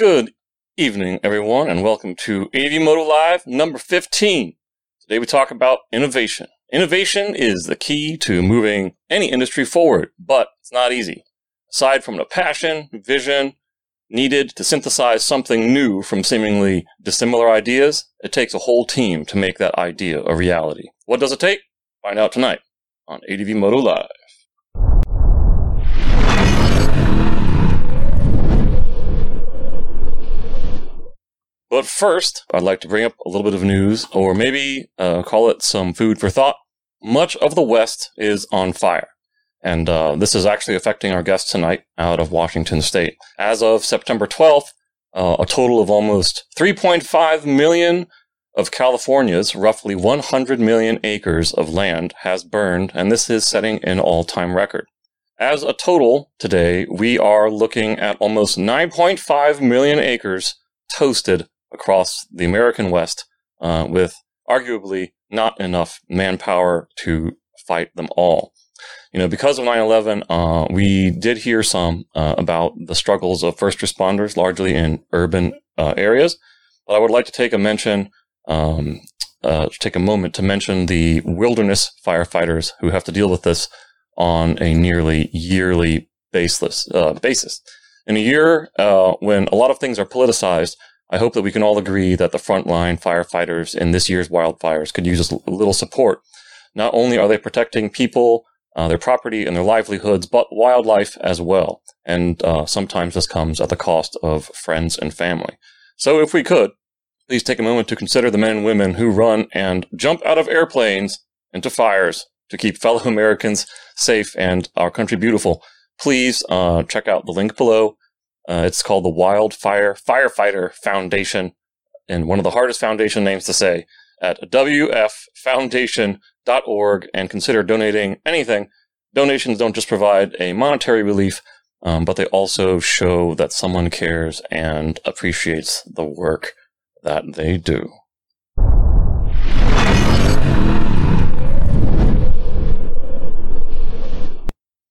Good evening, everyone, and welcome to ADV Moto Live number 15. Today we talk about innovation. Innovation is the key to moving any industry forward, but it's not easy. Aside from the passion, vision needed to synthesize something new from seemingly dissimilar ideas, it takes a whole team to make that idea a reality. What does it take? Find out tonight on ADV Moto Live. But first, I'd like to bring up a little bit of news, or maybe uh, call it some food for thought. Much of the West is on fire. And uh, this is actually affecting our guest tonight out of Washington State. As of September 12th, uh, a total of almost 3.5 million of California's roughly 100 million acres of land has burned, and this is setting an all time record. As a total, today, we are looking at almost 9.5 million acres toasted across the American West uh, with arguably not enough manpower to fight them all. You know, because of 9/11, uh, we did hear some uh, about the struggles of first responders, largely in urban uh, areas. But I would like to take a mention, um, uh, take a moment to mention the wilderness firefighters who have to deal with this on a nearly yearly baseless uh, basis. In a year when a lot of things are politicized, I hope that we can all agree that the frontline firefighters in this year's wildfires could use a little support. Not only are they protecting people, uh, their property, and their livelihoods, but wildlife as well. And uh, sometimes this comes at the cost of friends and family. So if we could, please take a moment to consider the men and women who run and jump out of airplanes into fires to keep fellow Americans safe and our country beautiful. Please uh, check out the link below uh, it's called the Wildfire Firefighter Foundation, and one of the hardest foundation names to say at wffoundation.org and consider donating anything. Donations don't just provide a monetary relief, um, but they also show that someone cares and appreciates the work that they do.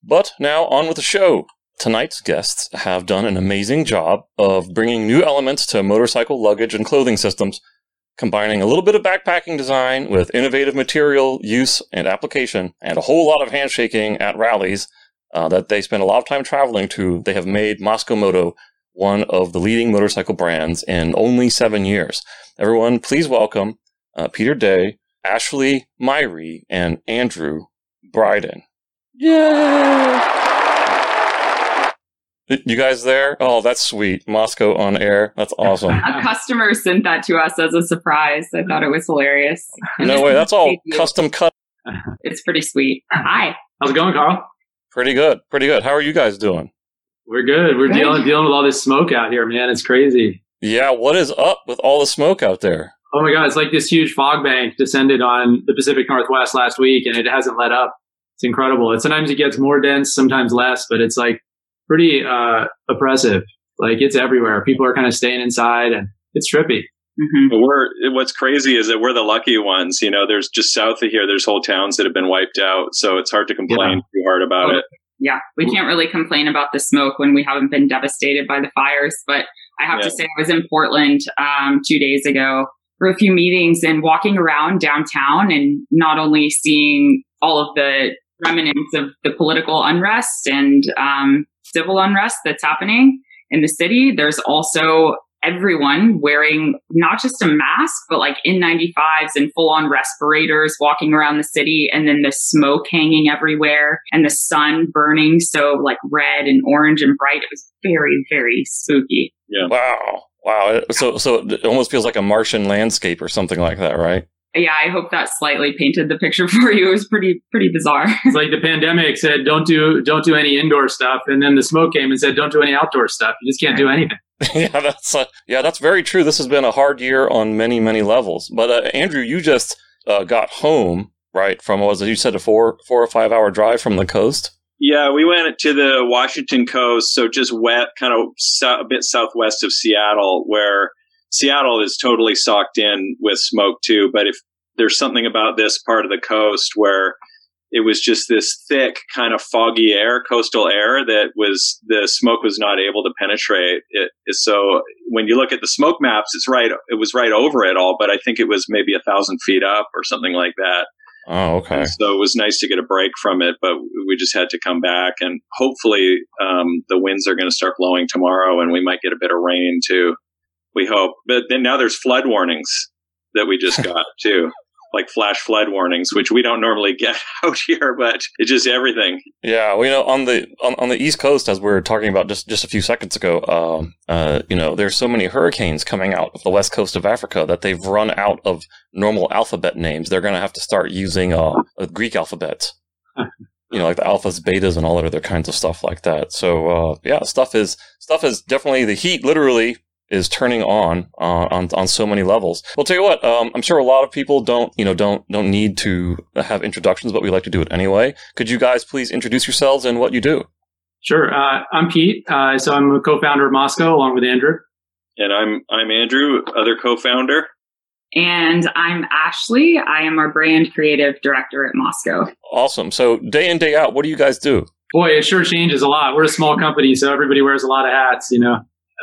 But now on with the show. Tonight's guests have done an amazing job of bringing new elements to motorcycle luggage and clothing systems, combining a little bit of backpacking design with innovative material use and application, and a whole lot of handshaking at rallies uh, that they spend a lot of time traveling to. They have made Mosko Moto one of the leading motorcycle brands in only seven years. Everyone, please welcome uh, Peter Day, Ashley Myrie, and Andrew Bryden. Yay! You guys there? Oh, that's sweet. Mosko on air. That's awesome. A customer sent that to us as a surprise. I thought it was hilarious. no way. That's all custom cut. It's pretty sweet. Hi. How's it going, Carl? Pretty good. Pretty good. How are you guys doing? We're good. We're good. dealing dealing with all this smoke out here, man. It's crazy. Yeah, what is up with all the smoke out there? Oh my god, it's like this huge fog bank descended on the Pacific Northwest last week and it hasn't let up. It's incredible. And sometimes it gets more dense, sometimes less, but it's like pretty uh, oppressive. Like it's everywhere. People are kind of staying inside, and it's trippy. Mm-hmm. We're what's crazy is that we're the lucky ones. You know, there's just south of here, there's whole towns that have been wiped out, so it's hard to complain yeah. too hard about well, it. Yeah, we can't really complain about the smoke when we haven't been devastated by the fires. But I have yeah. to say, I was in Portland um, two days ago for a few meetings and walking around downtown, and not only seeing all of the remnants of the political unrest and um, civil unrest that's happening in the city. There's also everyone wearing not just a mask, but like N95s and full on respirators walking around the city and then the smoke hanging everywhere and the sun burning so like red and orange and bright. It was very, very spooky. Yeah. Wow. Wow. So, so it almost feels like a Martian landscape or something like that, right? Yeah, I hope that slightly painted the picture for you. It was pretty pretty bizarre. it's like the pandemic said, don't do don't do any indoor stuff, and then the smoke came and said, don't do any outdoor stuff. You just can't do anything. yeah, that's uh, yeah, that's very true. This has been a hard year on many many levels. But uh, Andrew, you just uh, got home right from was it you said a four four or five hour drive from the coast. Yeah, we went to the Washington coast, so just wet, kind of so, a bit southwest of Seattle, where Seattle is totally socked in with smoke too. But if there's something about this part of the coast where it was just this thick kind of foggy air, coastal air that was the smoke was not able to penetrate it. So when you look at the smoke maps, it's right. It was right over it all, but I think it was maybe a thousand feet up or something like that. Oh, okay. And so it was nice to get a break from it, but we just had to come back and hopefully um, the winds are going to start blowing tomorrow and we might get a bit of rain too. We hope. But then now there's flood warnings that we just got too like flash flood warnings, which we don't normally get out here, but it's just everything. Yeah, well, you know, on the on, on the East Coast, as we were talking about just just a few seconds ago, um, uh, you know, there's so many hurricanes coming out of the west coast of Africa that they've run out of normal alphabet names. They're going to have to start using uh, a Greek alphabet. you know, like the alphas, betas, and all that other kinds of stuff like that. So, uh, yeah, stuff is stuff is definitely the heat. Literally is turning on uh, on on so many levels. Well, tell you what, um, I'm sure a lot of people don't you know don't don't need to have introductions, but we like to do it anyway. Could you guys please introduce yourselves and what you do? Sure, uh, I'm Pete. Uh, so I'm a co-founder of Mosko along with Andrew. And I'm I'm Andrew, other co-founder. And I'm Ashley. I am our brand creative director at Mosko. Awesome. So day in day out, what do you guys do? Boy, it sure changes a lot. We're a small company, so everybody wears a lot of hats. You know,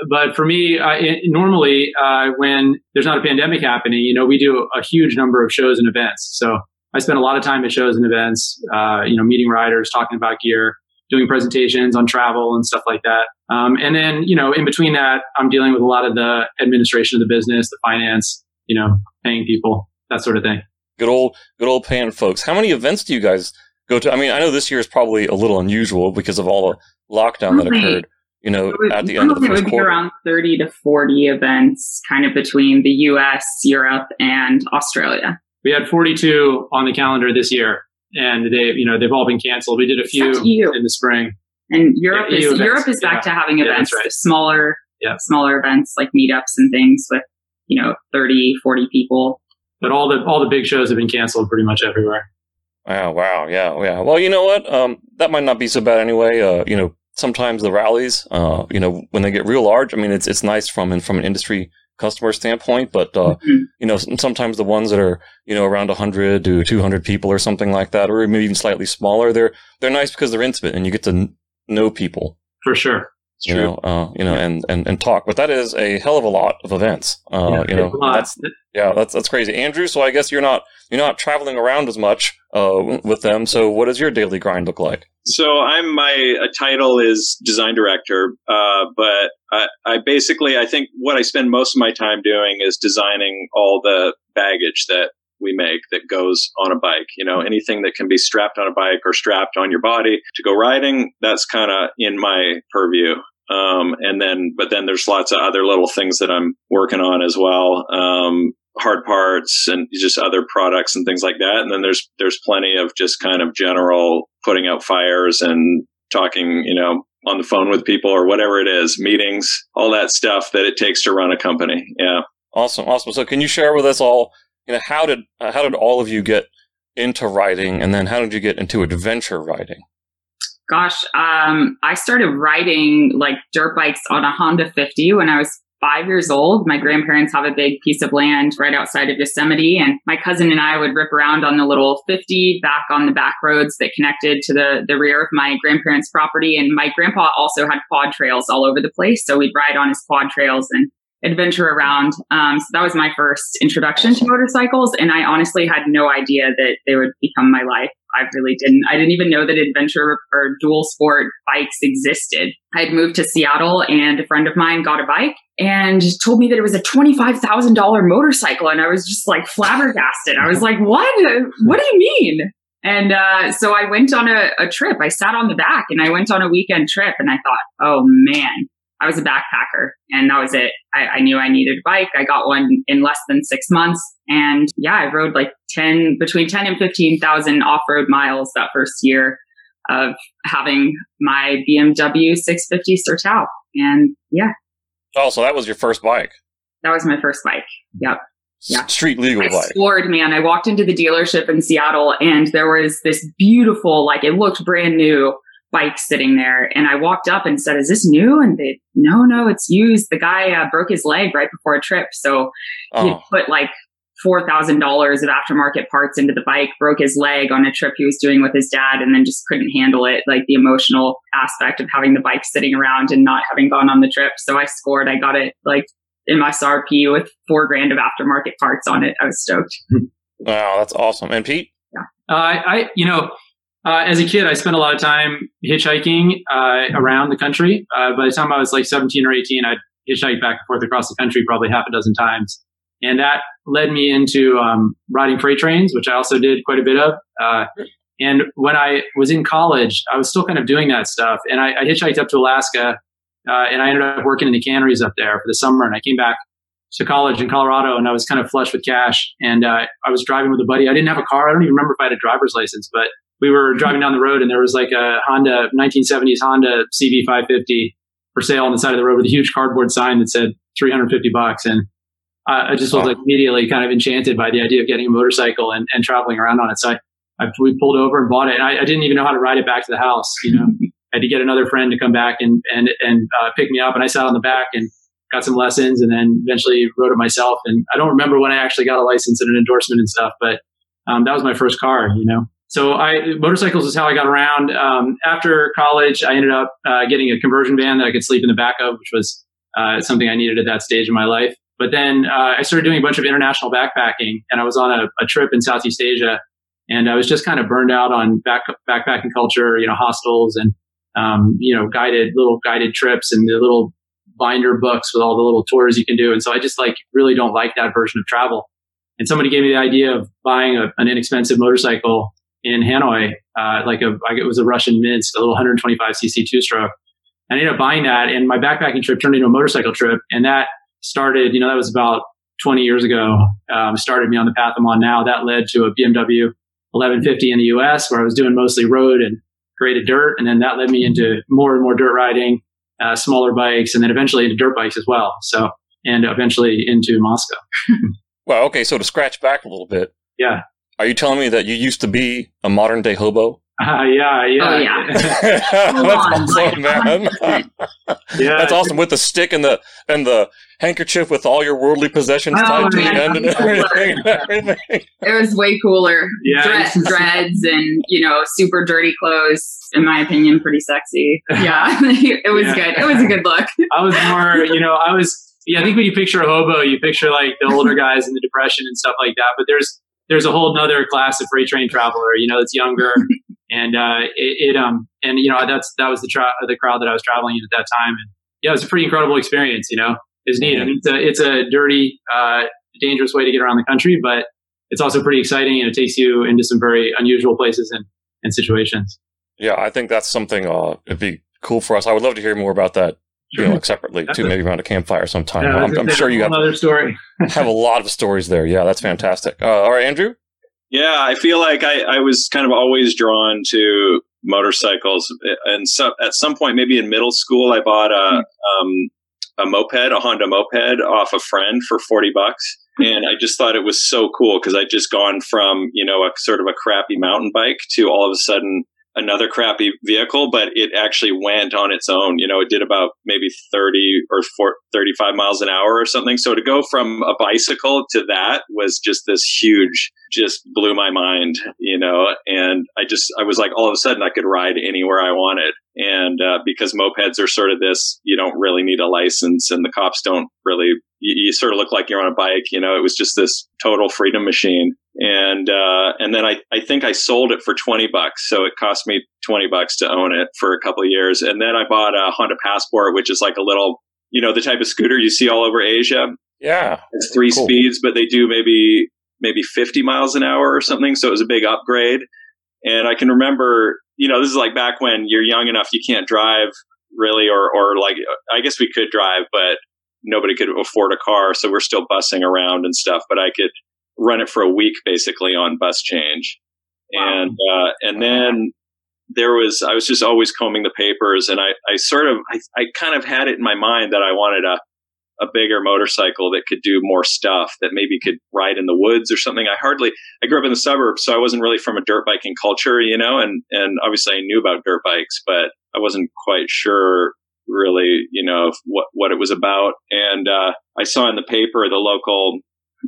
but for me, uh, it, normally uh, when there's not a pandemic happening, you know, we do a huge number of shows and events. So I spend a lot of time at shows and events, uh, you know, meeting riders, talking about gear, doing presentations on travel and stuff like that. Um, and then, you know, in between that, I'm dealing with a lot of the administration of the business, the finance, you know, paying people, that sort of thing. Good old, good old paying folks. How many events do you guys go to? I mean, I know this year is probably a little unusual because of all the lockdown that occurred you know, at the end of the first quarter? Around 30 to 40 events kind of between the US, Europe, and Australia. We had 42 on the calendar this year, and they, you know, they've all been canceled. We did a few in the spring. And Europe yeah, is Europe is back yeah. to having events, yeah, right. smaller, yeah. smaller events like meetups and things with, you know, 30, 40 people. But all the all the big shows have been canceled pretty much everywhere. Wow, wow, yeah, yeah. Well, you know what? Um, that might not be so bad anyway. Uh, you know, sometimes the rallies, uh, you know, when they get real large, I mean, it's it's nice from and from an industry customer standpoint, but uh, mm-hmm. you know, sometimes the ones that are you know around 100 to 200 people or something like that, or maybe even slightly smaller, they're they're nice because they're intimate and you get to n- know people for sure. You true. know, uh, you know, yeah. and, and, and talk, but that is a hell of a lot of events. Uh, yeah, you know, that's, yeah, that's, that's crazy. Andrew, so I guess you're not, you're not traveling around as much, uh, with them. So what does your daily grind look like? So I'm my title is design director, uh, but I, I basically, I think what I spend most of my time doing is designing all the baggage that we make that goes on a bike. You know, anything that can be strapped on a bike or strapped on your body to go riding, that's kind of in my purview. Um, and then, but then there's lots of other little things that I'm working on as well. Um, hard parts and just other products and things like that. And then there's, there's plenty of just kind of general putting out fires and talking, you know, on the phone with people or whatever it is, meetings, all that stuff that it takes to run a company. Yeah. Awesome. Awesome. So can you share with us all you know, how did uh, how did all of you get into writing, and then how did you get into adventure writing? Gosh, um, I started riding like dirt bikes on a Honda 50 when I was five years old. My grandparents have a big piece of land right outside of Yosemite, and my cousin and I would rip around on the little 50 back on the back roads that connected to the, the rear of my grandparents' property. And my grandpa also had quad trails all over the place. So we'd ride on his quad trails and adventure around. Um, so that was my first introduction to motorcycles. And I honestly had no idea that they would become my life. I really didn't. I didn't even know that adventure or dual sport bikes existed. I had moved to Seattle and a friend of mine got a bike and told me that it was a $25,000 motorcycle. And I was just like flabbergasted. I was like, what? What do you mean? And uh, so I went on a, a trip. I sat on the back and I went on a weekend trip and I thought, oh man, I was a backpacker and that was it. I, I, knew I needed a bike. I got one in less than six months. And yeah, I rode like 10, between 10 and 15,000 off road miles that first year of having my BMW 650 Sertao. And yeah. Oh, so that was your first bike? That was my first bike. Yep. Yeah. Street legal I bike. Man. I walked into the dealership in Seattle and there was this beautiful, like it looked brand new bike sitting there. And I walked up and said, is this new? And they, no, no, it's used. The guy uh, broke his leg right before a trip. So oh. he put like $4,000 of aftermarket parts into the bike, broke his leg on a trip he was doing with his dad, and then just couldn't handle it. Like the emotional aspect of having the bike sitting around and not having gone on the trip. So I scored. I got it like in my SRP with four grand of aftermarket parts on it. I was stoked. Wow, that's awesome. And Pete? Yeah. Uh, I, you know, uh, as a kid, I spent a lot of time hitchhiking uh, around the country. Uh, by the time I was like 17 or 18, I'd hitchhiked back and forth across the country probably half a dozen times. And that led me into um, riding freight trains, which I also did quite a bit of. Uh, and when I was in college, I was still kind of doing that stuff. And I, I hitchhiked up to Alaska, uh, and I ended up working in the canneries up there for the summer. And I came back to college in Colorado, and I was kind of flush with cash. And uh, I was driving with a buddy. I didn't have a car. I don't even remember if I had a driver's license, but we were driving down the road, and there was like a Honda 1970s Honda CB550 for sale on the side of the road with a huge cardboard sign that said 350 bucks. And I just was like immediately kind of enchanted by the idea of getting a motorcycle and, and traveling around on it. So I, I, we pulled over and bought it. And I, I, didn't even know how to ride it back to the house. You know, I had to get another friend to come back and and and uh, pick me up. And I sat on the back and got some lessons, and then eventually rode it myself. And I don't remember when I actually got a license and an endorsement and stuff, but um, that was my first car. You know. So I motorcycles is how I got around. Um, after college, I ended up uh, getting a conversion van that I could sleep in the back of, which was uh, something I needed at that stage in my life. But then uh, I started doing a bunch of international backpacking, and I was on a, a, trip in Southeast Asia, and I was just kind of burned out on back, backpacking culture, you know, hostels and um, you know, guided little guided trips and the little binder books with all the little tours you can do. And so I just like really don't like that version of travel. And somebody gave me the idea of buying a, an inexpensive motorcycle in Hanoi, uh, like a, like it was a Russian Minsk, a little 125cc two stroke. I ended up buying that, and my backpacking trip turned into a motorcycle trip, and that started, you know, that was about 20 years ago, um, started me on the path I'm on now. That led to a BMW 1150 in the US where I was doing mostly road and created dirt. And then that led me into more and more dirt riding, uh, smaller bikes, and then eventually into dirt bikes as well. So, and eventually into Mosko. well, okay. So to scratch back a little bit. Yeah. Are you telling me that you used to be a modern day hobo? Uh, yeah, yeah. Oh, yeah. That's awesome, man. yeah, that's awesome. With the stick and the and the handkerchief with all your worldly possessions oh, tied to the end and everything, everything. It was way cooler. Yeah, dreads and you know super dirty clothes. In my opinion, pretty sexy. Yeah, it was yeah. good. It was a good look. I was more, you know, I was. Yeah, I think when you picture a hobo, you picture like the older guys in the depression and stuff like that. But there's there's a whole nother class of freight train traveler, you know, that's younger and uh, it, it, um and you know that's that was the tra- the crowd that I was traveling in at that time, and yeah, it was a pretty incredible experience. You know, it's neat. I mean, it's a it's a dirty, uh, dangerous way to get around the country, but it's also pretty exciting, and it takes you into some very unusual places and and situations. Yeah, I think that's something. Uh, it'd be cool for us. I would love to hear more about that. You know, like separately too, maybe around a campfire sometime. Yeah, I'm, I'm sure you have another story. have a lot of stories there. Yeah, that's fantastic. Uh, all right, Andrew. Yeah, I feel like I, I was kind of always drawn to motorcycles, and so at some point, maybe in middle school, I bought a um, a moped, a Honda moped, off a friend for forty bucks, and I just thought it was so cool because I'd just gone from you know a sort of a crappy mountain bike to all of a sudden another crappy vehicle, but it actually went on its own. You know, it did about maybe 30 or 4, 35 miles an hour or something. So to go from a bicycle to that was just this huge, just blew my mind, you know, and I just, I was like, all of a sudden I could ride anywhere I wanted. And uh, because mopeds are sort of this, you don't really need a license and the cops don't really, you, you sort of look like you're on a bike, you know, it was just this total freedom machine and uh, and then I, I think I sold it for twenty bucks. So it cost me twenty bucks to own it for a couple of years, and then I bought a Honda Passport, which is like a little, you know, the type of scooter you see all over Asia. Yeah, it's three cool. speeds, but they do maybe maybe fifty miles an hour or something. So it was a big upgrade. And I can remember, you know, this is like back when you're young enough you can't drive really, or or like I guess we could drive, but nobody could afford a car, so we're still bussing around and stuff. But I could run it for a week basically on bus change. Wow. And, uh, and then there was, I was just always combing the papers and I, I sort of, I, I kind of had it in my mind that I wanted a, a bigger motorcycle that could do more stuff that maybe could ride in the woods or something. I hardly, I grew up in the suburbs, so I wasn't really from a dirt biking culture, you know, and, and obviously I knew about dirt bikes, but I wasn't quite sure really, you know, what, what it was about. And, uh, I saw in the paper the local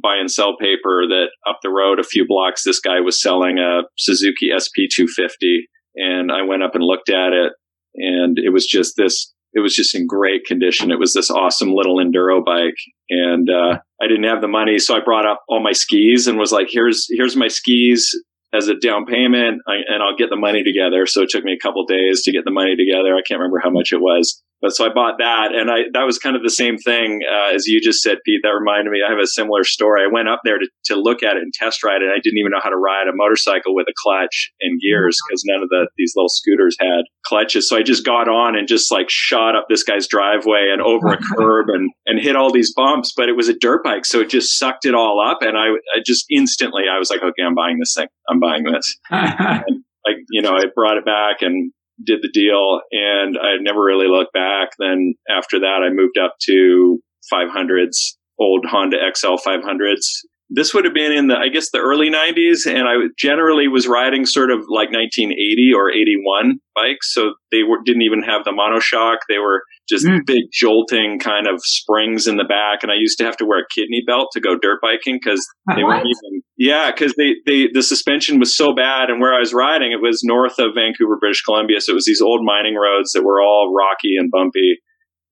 buy and sell paper that up the road a few blocks, this guy was selling a Suzuki SP250. And I went up and looked at it and it was just this, it was just in great condition. It was this awesome little enduro bike. And, uh, I didn't have the money. So I brought up all my skis and was like, here's, here's my skis as a down payment and I'll get the money together. So it took me a couple days to get the money together. I can't remember how much it was. But so I bought that, and I that was kind of the same thing uh, as you just said, Pete. That reminded me. I have a similar story. I went up there to, to look at it and test ride it. I didn't even know how to ride a motorcycle with a clutch and gears because none of the these little scooters had clutches. So I just got on and just like shot up this guy's driveway and over a curb and and hit all these bumps. But it was a dirt bike, so it just sucked it all up. And I, I just instantly I was like, okay, I'm buying this thing. I'm buying this. and I, you know, I brought it back and did the deal and I never really looked back. Then after that, I moved up to 500s, old Honda XL 500s. This would have been in the, I guess, the early 90s. And I generally was riding sort of like 1980 or 81 bikes. So they were, didn't even have the monoshock. They were just mm. big jolting kind of springs in the back. And I used to have to wear a kidney belt to go dirt biking because they weren't even, yeah, because they, they, the suspension was so bad. And where I was riding, it was north of Vancouver, British Columbia. So it was these old mining roads that were all rocky and bumpy.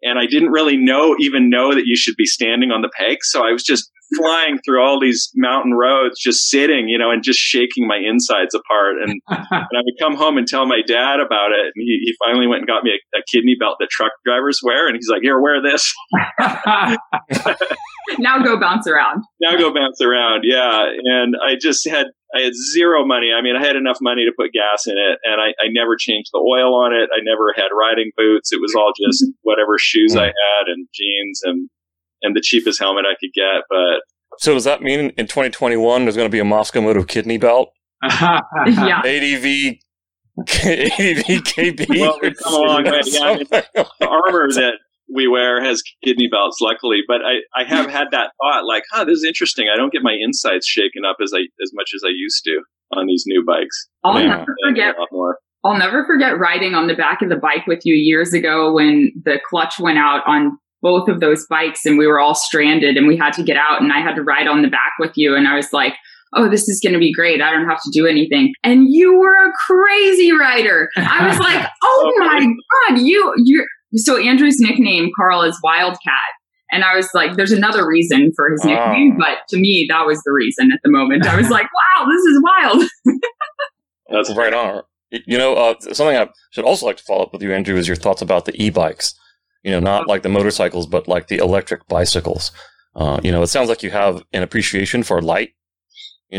And I didn't really know, even know that you should be standing on the pegs. So I was just flying through all these mountain roads, just sitting, you know, and just shaking my insides apart. And, and I would come home and tell my dad about it. And he, he finally went and got me a, a kidney belt that truck drivers wear. And he's like, here, wear this. now go bounce around. Now go bounce around. Yeah. And I just had, I had zero money. I mean, I had enough money to put gas in it and I, I never changed the oil on it. I never had riding boots. It was all just whatever shoes I had and jeans and and the cheapest helmet I could get. But so does that mean in 2021 there's going to be a Mosko Moto kidney belt? yeah. ADV. ADV KB. Well, we've come a long way. Yeah, I mean, the armor that we wear has kidney belts, luckily. But I, I have had that thought, like, huh, this is interesting. I don't get my insides shaken up as I as much as I used to on these new bikes. I'll yeah. never forget. I'll never forget riding on the back of the bike with you years ago when the clutch went out on both of those bikes and we were all stranded and we had to get out and I had to ride on the back with you. And I was like, oh, this is going to be great. I don't have to do anything. And you were a crazy rider. I was like, oh, oh my God, you, you so Andrew's nickname, Carl, is Wildcat. And I was like, there's another reason for his nickname, oh. but to me, that was the reason at the moment. I was like, wow, this is wild. That's right on. You know, uh, something I should also like to follow up with you, Andrew, is your thoughts about the e-bikes. You know, not like the motorcycles, but like the electric bicycles. Uh, you know, it sounds like you have an appreciation for light.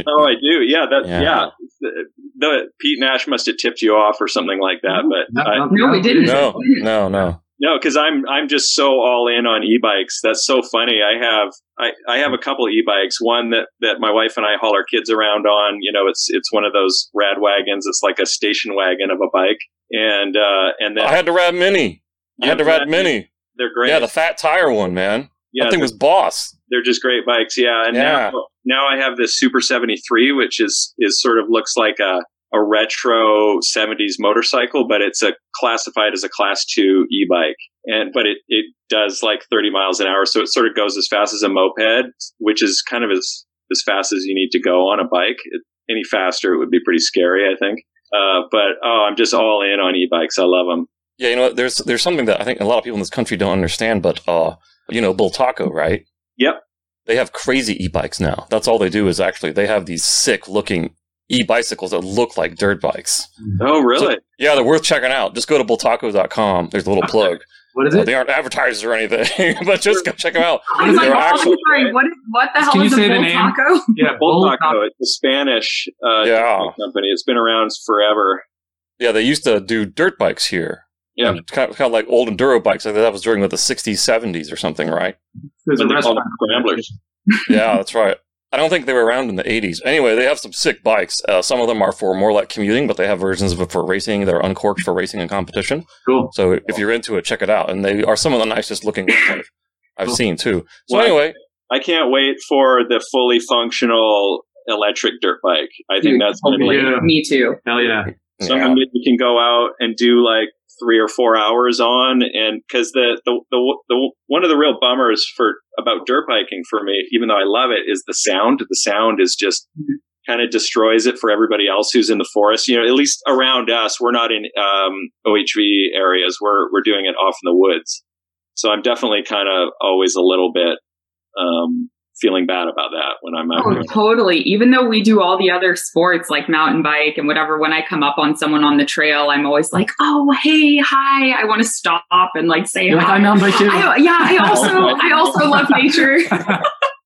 Oh, I do. Yeah, that. Yeah. yeah. The, the, Pete Nash must have tipped you off or something like that. But no, I, no we didn't. No, no, no. No, because I'm I'm just so all in on e-bikes. That's so funny. I have I, I have a couple e-bikes. One that, that my wife and I haul our kids around on. You know, it's it's one of those rad wagons. It's like a station wagon of a bike. And uh, and then I had to ride mini. I had the Rad Mini. They're great. Yeah, the fat tire one, man. Yeah, that thing was boss. They're just great bikes. Yeah, and yeah. now now I have this Super 73, which is is sort of looks like a a retro 70s motorcycle, but it's a classified as a class two e-bike. And, but it, it does like 30 miles an hour. So it sort of goes as fast as a moped, which is kind of as, as fast as you need to go on a bike. It, any faster, it would be pretty scary, I think. Uh, but oh, I'm just all in on e-bikes. I love them. Yeah, you know, there's there's something that I think a lot of people in this country don't understand, but uh, you know, Bultaco, right? Yep. They have crazy e-bikes now. That's all they do is actually they have these sick looking e-bicycles that look like dirt bikes. Oh, really? So, yeah, they're worth checking out. Just go to bultaco.com. There's a little plug. what is it? Uh, they aren't advertisers or anything, but just go check them out. I was like, oh, actually, sorry, what, what the hell Can is you say the name? Yeah, Bultaco. It's a Spanish uh, yeah. company. It's been around forever. Yeah, they used to do dirt bikes here. Yeah, kind of, kind of like old enduro bikes. I think that was during the 60s, 70s or something, right? When they called them scramblers. yeah, that's right. I don't think they were around in the 80s. Anyway, they have some sick bikes. Uh, some of them are for more like commuting, but they have versions of it for racing. They're uncorked for racing and competition. Cool. So if you're into it, check it out. And they are some of the nicest looking I've, I've cool. seen too. So well, anyway, I can't wait for the fully functional electric dirt bike. I think that's going to be me too. Hell yeah! Something yeah. that you can go out and do like three or four hours on, and because the, the the the one of the real bummers for about dirt biking for me, even though I love it, is the sound. The sound is just kind of destroys it for everybody else who's in the forest. You know, at least around us, we're not in um, OHV areas. We're we're doing it off in the woods. So I'm definitely kind of always a little bit um, feeling bad about that when I'm out. Oh, totally. Even though we do all the other sports like mountain bike and whatever, when I come up on someone on the trail, I'm always like, "Oh, hey, hi!" I want to stop and like say You're hi. Like, I mountain bike too. I, yeah, I oh also I also love nature.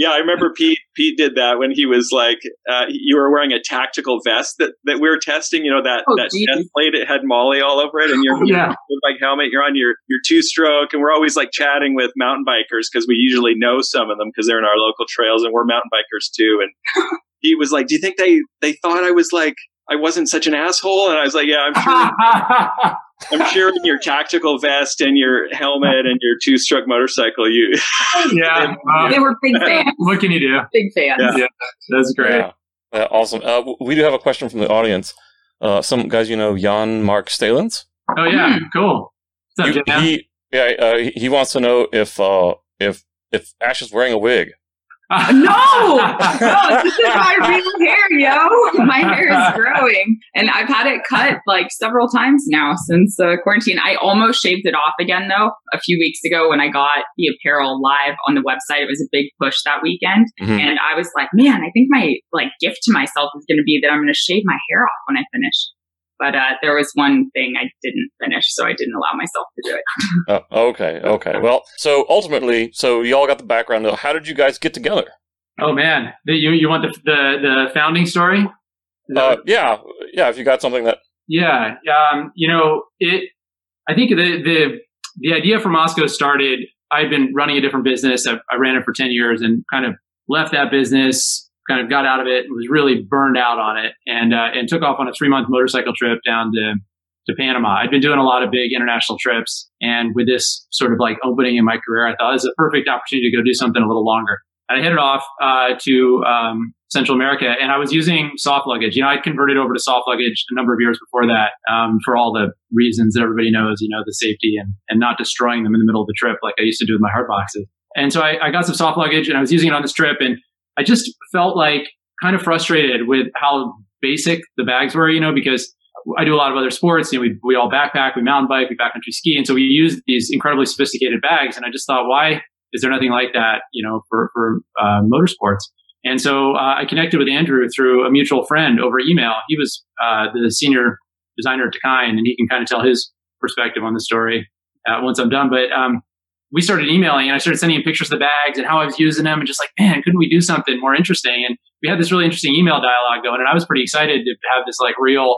Yeah, I remember Pete. Pete did that when he was like, uh, you were wearing a tactical vest that, that we were testing. You know that oh, that chest plate it had MOLLE all over it, and your yeah. bike helmet. You're on your your two stroke, and we're always like chatting with mountain bikers because we usually know some of them because they're in our local trails, and we're mountain bikers too. And he was like, "Do you think they they thought I was like I wasn't such an asshole?" And I was like, "Yeah, I'm sure." I'm sure in your tactical vest and your helmet and your two stroke motorcycle, you. yeah. they were big fans. What can you do? Big fans. Yeah. yeah that's great. Yeah. Uh, awesome. Uh, we do have a question from the audience. Uh, some guys, you know, Jan Mark Stalens. Oh, yeah. Mm. Cool. What's up, he, he, yeah, uh, he wants to know if, uh, if, if Ash is wearing a wig no, no, this is my real hair, yo. My hair is growing, and I've had it cut like several times now since uh, quarantine. I almost shaved it off again though a few weeks ago when I got the apparel live on the website. It was a big push that weekend, mm-hmm. and I was like, man, I think my like gift to myself is going to be that I'm going to shave my hair off when I finish. But uh, there was one thing I didn't finish, so I didn't allow myself to do it. oh, okay, okay. Well, so ultimately, so y'all got the background. How did you guys get together? Oh man, the, you you want the the, the founding story? Uh, yeah, yeah. If you got something that. Yeah, um, you know it. I think the the the idea for Mosko started. I'd been running a different business. I, I ran it for ten years and kind of left that business kind of got out of it and was really burned out on it and uh, and took off on a three month motorcycle trip down to to Panama. I'd been doing a lot of big international trips, and with this sort of like opening in my career, I thought it was a perfect opportunity to go do something a little longer. And I headed off uh, to um, Central America, and I was using soft luggage. You know, I'd converted over to soft luggage a number of years before that um, for all the reasons that everybody knows. You know, the safety and and not destroying them in the middle of the trip like I used to do with my hard boxes. And so I, I got some soft luggage, and I was using it on this trip, and I just felt like kind of frustrated with how basic the bags were, you know, because I do a lot of other sports. You know, we, we all backpack, we mountain bike, we backcountry ski. And so we use these incredibly sophisticated bags. And I just thought, why is there nothing like that, you know, for, for uh, motorsports? And so uh, I connected with Andrew through a mutual friend over email. He was uh, the senior designer at Dakine, and he can kind of tell his perspective on the story uh, once I'm done. But um, we started emailing and I started sending him pictures of the bags and how I was using them and just like, man, couldn't we do something more interesting? And we had this really interesting email dialogue going and I was pretty excited to have this like real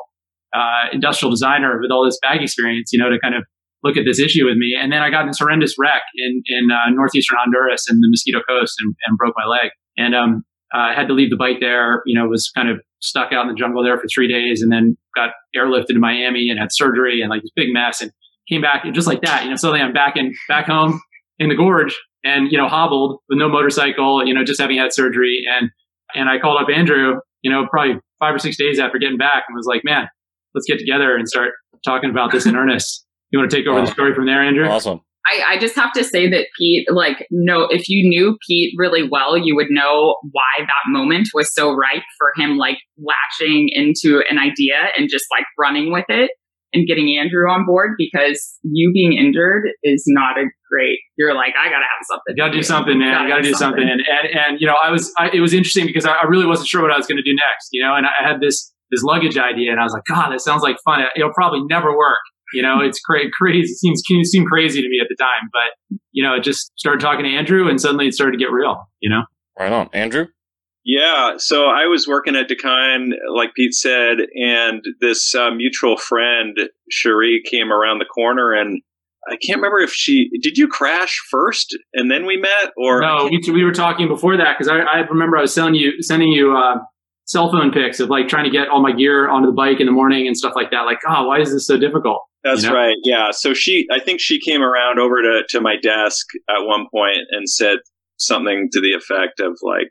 uh, industrial designer with all this bag experience, you know, to kind of look at this issue with me. And then I got in this horrendous wreck in, in uh, northeastern Honduras and the Mosquito Coast and, and broke my leg. And um, I had to leave the bike there, you know, was kind of stuck out in the jungle there for three days and then got airlifted to Miami and had surgery and like this big mess. And came back just like that. You know, suddenly I'm back in back home in the gorge and you know hobbled with no motorcycle. You know, just having had surgery and and I called up Andrew. You know, probably five or six days after getting back and was like, man, let's get together and start talking about this in earnest. You want to take over wow. the story from there, Andrew? Awesome. I, I, just have to say that Pete, like, no, if you knew Pete really well, you would know why that moment was so ripe for him, like, latching into an idea and just like running with it and getting Andrew on board because you being injured is not a great. You're like, I gotta have something. You gotta do something, man. Gotta, gotta do something. something. And, and and you know, I was. I, it was interesting because I, I, really wasn't sure what I was going to do next. You know, and I had this this luggage idea, and I was like, God, that sounds like fun. It'll probably never work. You know, it's cra- crazy. It seems it seemed crazy to me at the time, but you know, it just started talking to Andrew, and suddenly it started to get real. You know, right on, Andrew. Yeah, so I was working at Dakine, like Pete said, and this uh, mutual friend, Cherie, came around the corner, and I can't remember if she did. You crash first, and then we met, or no? We, we, were talking before that because I, I, remember I was sending you sending you uh, cell phone pics of like trying to get all my gear onto the bike in the morning and stuff like that. Like, oh, why is this so difficult? That's you know? right. Yeah. So she, I think she came around over to to my desk at one point and said something to the effect of like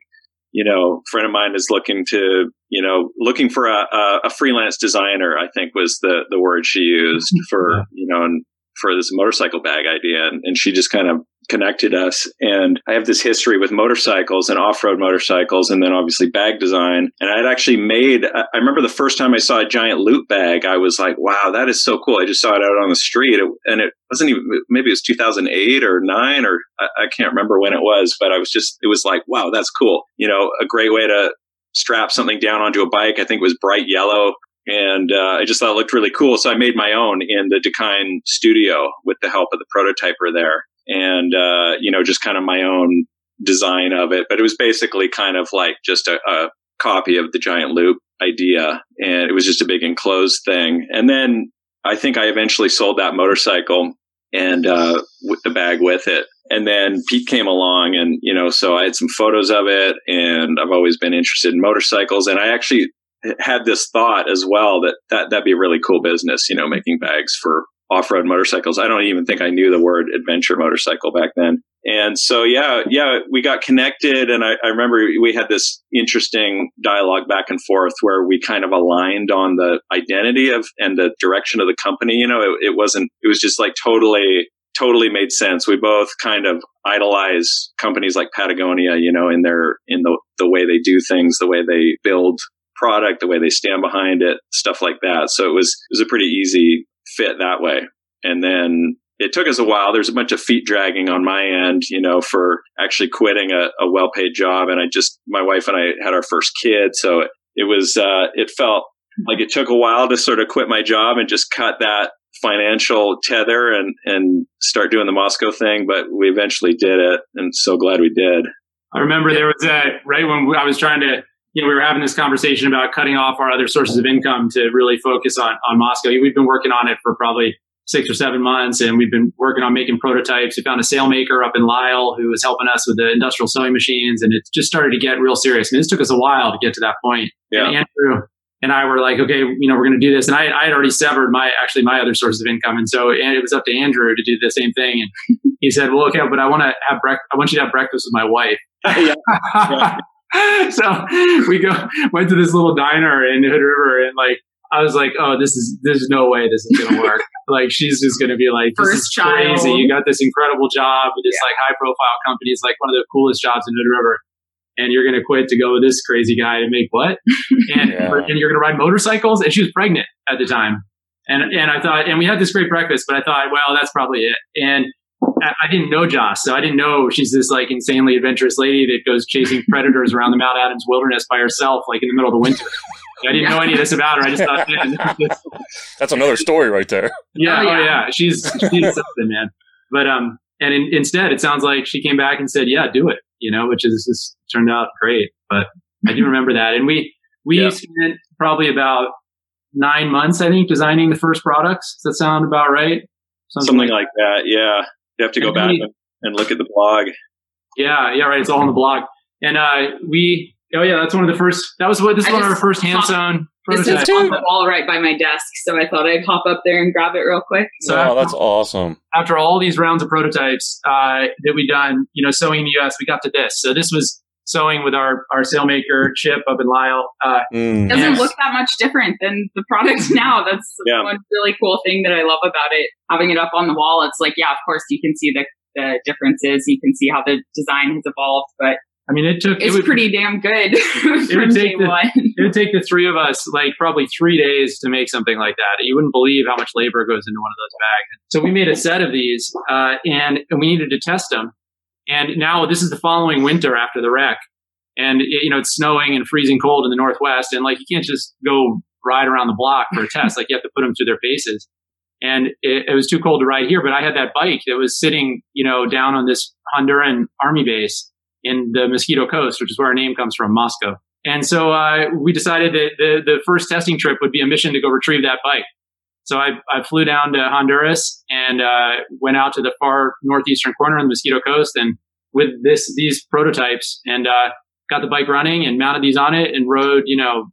you know, friend of mine is looking to, you know, looking for a, a, freelance designer, I think was the, the word she used mm-hmm. for, you know, and for this motorcycle bag idea. And, and she just kind of connected us. And I have this history with motorcycles and off road motorcycles, and then obviously bag design. And I had actually made, I remember the first time I saw a giant loop bag, I was like, wow, that is so cool. I just saw it out on the street. And it wasn't even, maybe it was 2008 or nine, or I, can't remember when it was, but I was just, it was like, wow, that's cool. You know, a great way to strap something down onto a bike. I think it was bright yellow and uh, I just thought it looked really cool. So I made my own in the Dakine studio with the help of the prototyper there, and uh, you know, just kind of my own design of it. But it was basically kind of like just a, a copy of the giant loop idea, and it was just a big enclosed thing. And then I think I eventually sold that motorcycle and uh, with the bag with it. And then Pete came along, and you know, so I had some photos of it, and I've always been interested in motorcycles. And I actually had this thought as well that, that that'd be a really cool business, you know, making bags for off-road motorcycles. I don't even think I knew the word adventure motorcycle back then. And so, yeah, yeah, we got connected. And I, I, remember we had this interesting dialogue back and forth where we kind of aligned on the identity of and the direction of the company. You know, it, it wasn't, it was just like totally, totally made sense. We both kind of idolize companies like Patagonia, you know, in their, in the, the way they do things, the way they build product, the way they stand behind it, stuff like that. So it was it was a pretty easy fit that way. And then it took us a while. There's a bunch of feet dragging on my end, you know, for actually quitting a, a well paid job. And I just my wife and I had our first kid, so it, it was uh, it felt like it took a while to sort of quit my job and just cut that financial tether and and start doing the Mosko thing. But we eventually did it, and so glad we did. I remember there was a right when I was trying to you know, we were having this conversation about cutting off our other sources of income to really focus on, on Mosko. We've been working on it for probably six or seven months and we've been working on making prototypes. We found a sail maker up in Lyle who was helping us with the industrial sewing machines and it just started to get real serious. I mean, this took us a while to get to that point. Yeah. And Andrew and I were like, okay, you know, we're going to do this. And I, I had already severed my, actually my other sources of income. And so and it was up to Andrew to do the same thing. And he said, well, okay, but I want to have breakfast. I want you to have breakfast with my wife. yeah. Yeah. so we go went to this little diner in Hood River and like I was like, oh, this is there's no way this is gonna work. like she's just gonna be like, this First is child. crazy. You got this incredible job with this yeah. like high profile company. It's like one of the coolest jobs in Hood River. And you're gonna quit to go with this crazy guy to make what? And yeah. and you're gonna ride motorcycles. And she was pregnant at the time. And and I thought, and we had this great breakfast, but I thought, well, that's probably it. And I didn't know Joss, so I didn't know she's this like insanely adventurous lady that goes chasing predators around the Mount Adams wilderness by herself, like in the middle of the winter. I didn't know any of this about her. I just thought, man, that's another story right there. Yeah, oh yeah, oh, yeah. she's she's something, man. But um, and in, instead, it sounds like she came back and said, "Yeah, do it," you know, which is just turned out great. But I do remember that, and we we yeah. spent probably about nine months, I think, designing the first products. Does that sound about right? Something, Something like, like that. Yeah. You have to go back we, and look at the blog. Yeah, yeah, right. It's all on the blog. And uh, we, oh yeah, that's one of the first. That was what this is one of our first hand sewn. This is on the wall right by my desk, so I thought I'd hop up there and grab it real quick. So wow, that's awesome. After all these rounds of prototypes uh, that we done, you know, sewing in the U.S., we got to this. So this was sewing with our our sailmaker Chip up in Lyle. Uh, mm. Doesn't look that much different than the product now. That's yeah. one really cool thing that I love about it. Having it up on the wall, it's like, yeah, of course you can see the the differences. You can see how the design has evolved, but I mean, it took. It's it would, pretty damn good. it would take the, one. It would take the three of us like probably three days to make something like that. You wouldn't believe how much labor goes into one of those bags. So we made a set of these, uh, and, and we needed to test them. And now this is the following winter after the wreck, and it, you know it's snowing and freezing cold in the northwest, and like you can't just go ride around the block for a test. like you have to put them through their paces. And it, it, was too cold to ride here, but I had that bike that was sitting, you know, down on this Honduran army base in the Mosquito Coast, which is where our name comes from, Mosko. And so uh, we decided that the, the first testing trip would be a mission to go retrieve that bike. So I, I flew down to Honduras and uh, went out to the far northeastern corner of the Mosquito Coast and with this these prototypes and uh, got the bike running and mounted these on it and rode, you know,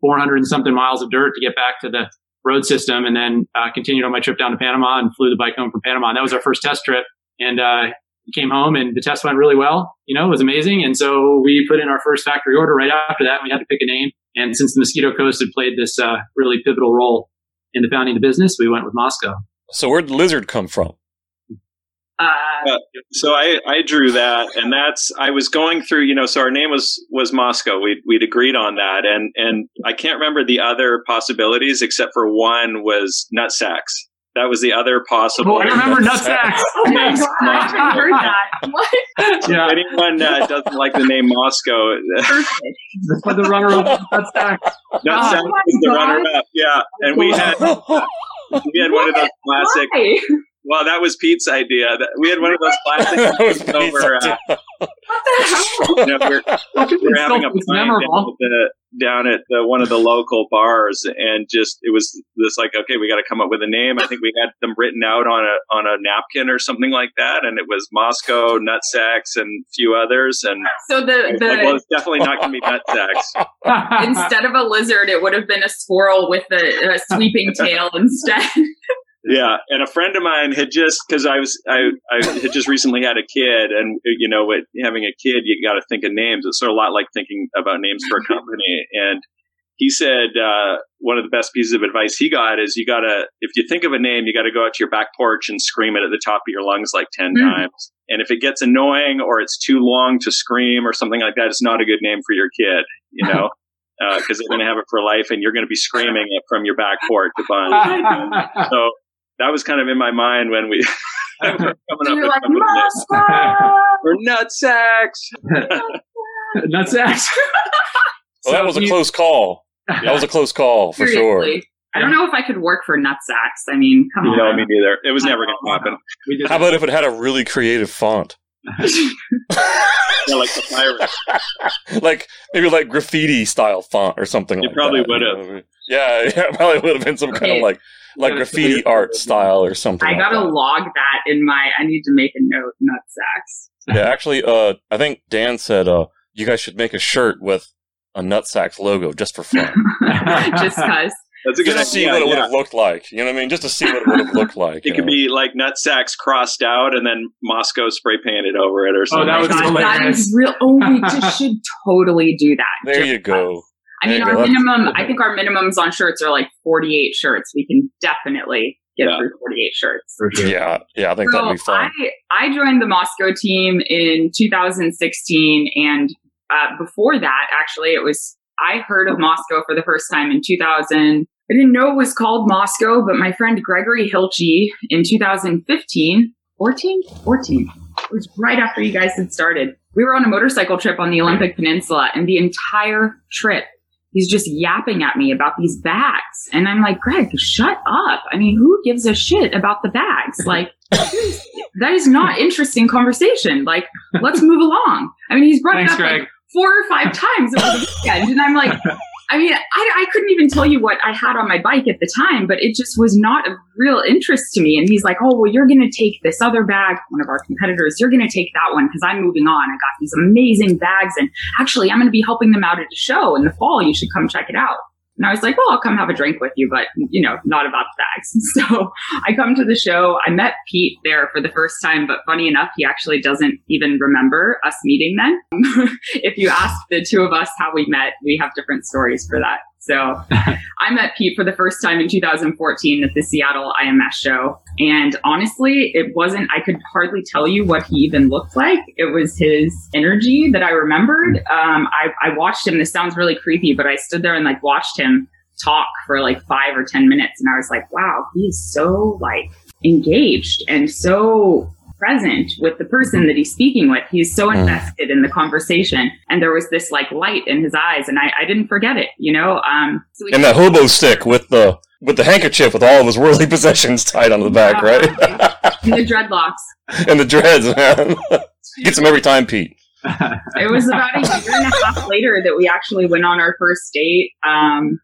400 and something miles of dirt to get back to the road system and then uh, continued on my trip down to Panama and flew the bike home from Panama. And that was our first test trip. And uh, came home and the test went really well. You know, it was amazing. And so we put in our first factory order right after that. We had to pick a name. And since the Mosquito Coast had played this uh, really pivotal role in the founding of the business, we went with Mosko. So where'd the lizard come from? Uh, Uh, so I, I drew that, and that's I was going through, you know. So our name was was Mosko. We'd we'd agreed on that, and and I can't remember the other possibilities except for one was nut sacks. That was the other possible. Oh, I remember nutsacks. oh my Yes. god, I haven't heard that. What? If yeah, anyone uh, doesn't like the name Mosko, Perfect. for the runner of nutsacks. nut Oh sack my was the God. runner up. Yeah, and we had we had one of those classic. Why? Well, that was Pete's idea. We had one of those classic That over. Uh, What the hell? you know, we're, we're having a It's pint down at, the, down at the, one of the local bars, and just it was this like, okay, we got to come up with a name. I think we had them written out on a on a napkin or something like that, and it was Mosko, Nutsacks, and a few others. And So I the was like, well, it's definitely not going to be Nutsacks. instead of a lizard, it would have been a squirrel with a, a sweeping tail instead. Yeah, and a friend of mine had just because I was I, I had just recently had a kid, and you know, with having a kid, you got to think of names. It's sort of a lot like thinking about names for a company. And he said uh, one of the best pieces of advice he got is you got to if you think of a name, you got to go out to your back porch and scream it at the top of your lungs like ten Mm. times. And if it gets annoying or it's too long to scream or something like that, it's not a good name for your kid. You know. Because they're going to have it for life, and you're going to be screaming it from your back porch a bunch. So that was kind of in my mind when we oh. were coming up You're with like some of this. Mosko. We're nutsacks. nutsacks. Well, that was a close call. That was a close call for sure. I don't know if I could work for nutsacks. I mean, come on. No, on. me neither. It was never going to happen. How about if it had a really creative font? Yeah, like the pirate. like maybe like graffiti style font or something. You like probably that, would you know what I mean? Yeah, yeah, it probably would have been some kind of like like graffiti art style or something. I like gotta that. log that in my. I need to make a note. Nutsacks. Yeah, actually, uh, I think Dan said uh, you guys should make a shirt with a Nutsacks logo just for fun, Just cause. That's a good just to see what it would yeah. have looked like. You know what I mean? Just to see what it would have looked like. It could know? be like nut sacks crossed out and then Mosko spray painted over it or something. Oh, that was God, hilarious. is real. Oh, we just should totally do that. There Just you go. I mean, There you our go. That's- minimum. I think our minimums on shirts are like forty-eight shirts. We can definitely get Yeah. through forty-eight shirts. Sure. Yeah, yeah, I think that'd be fun. I, I joined the Mosko team in 2016, and uh, before that, actually, it was I heard of Mosko for the first time in 2000. I didn't know it was called Mosko, but my friend Gregory Hilchey in 2015, 14, 14. It was right after you guys had started. We were on a motorcycle trip on the Olympic Peninsula, and the entire trip, he's just yapping at me about these bags. And I'm like, Greg, shut up. I mean, who gives a shit about the bags? Like, that is not interesting conversation. Like, let's move along. I mean, he's brought Thanks, it up Greg. like four or five times over the weekend. And I'm like, I mean, I, I couldn't even tell you what I had on my bike at the time, but it just was not of real interest to me. And he's like, oh, well, you're going to take this other bag, one of our competitors, you're going to take that one because I'm moving on. I got these amazing bags. And actually, I'm going to be helping them out at a show in the fall. You should come check it out. And I was like, well, I'll come have a drink with you, but you know, not about the bags. So I come to the show. I met Pete there for the first time, but funny enough, he actually doesn't even remember us meeting then. if you ask the two of us how we met, we have different stories for that. So I met Pete for the first time in 2014 at the Seattle IMS show. And honestly, it wasn't, I could hardly tell you what he even looked like. It was his energy that I remembered. Um, I, I watched him. This sounds really creepy, but I stood there and like watched him talk for like five or 10 minutes. And I was like, wow, he's so like engaged and so present with the person that he's speaking with. He's so Mm. invested in the conversation. And there was this like light in his eyes and I, I didn't forget it, you know? Um, so and that hobo stick with the with the handkerchief with all of his worldly possessions tied onto the back, right? and the dreadlocks. and the dreads, man. Gets him every time, Pete. It was about a year and a half later that we actually went on our first date. Um,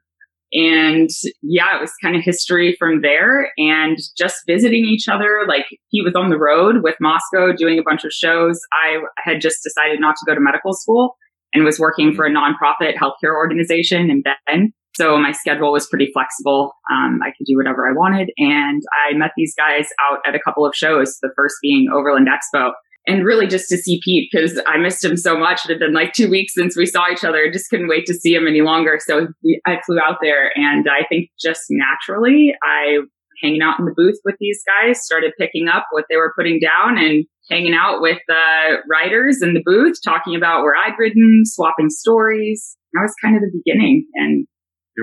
and yeah, it was kind of history from there and just visiting each other. Like he was on the road with Mosko doing a bunch of shows. I had just decided not to go to medical school and was working for a nonprofit healthcare organization in Bend. So my schedule was pretty flexible. Um, I could do whatever I wanted. And I met these guys out at a couple of shows, the first being Overland Expo. And really just to see Pete because I missed him so much. It had been like two weeks since we saw each other. I just couldn't wait to see him any longer. So we, I flew out there and I think just naturally I hanging out in the booth with these guys, started picking up what they were putting down and hanging out with the writers in the booth, talking about where I'd ridden, swapping stories. That was kind of the beginning. And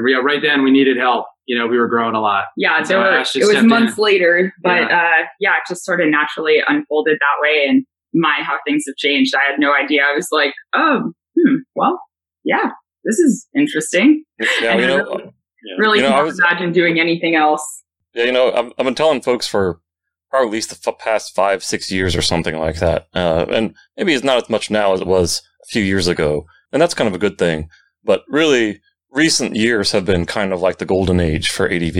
yeah, right then we needed help. You know, we were growing a lot. Yeah, so were, it was months in. later, but yeah. Uh, yeah, it just sort of naturally unfolded that way. And my how things have changed. I had no idea. I was like, oh, hmm, well, yeah, this is interesting. Yeah, and you know, really, yeah. really you know, can't was, imagine doing anything else. Yeah, you know, I've, I've been telling folks for probably at least the past five, six years or something like that. Uh, and maybe it's not as much now as it was a few years ago. And that's kind of a good thing. But really, recent years have been kind of like the golden age for ADV.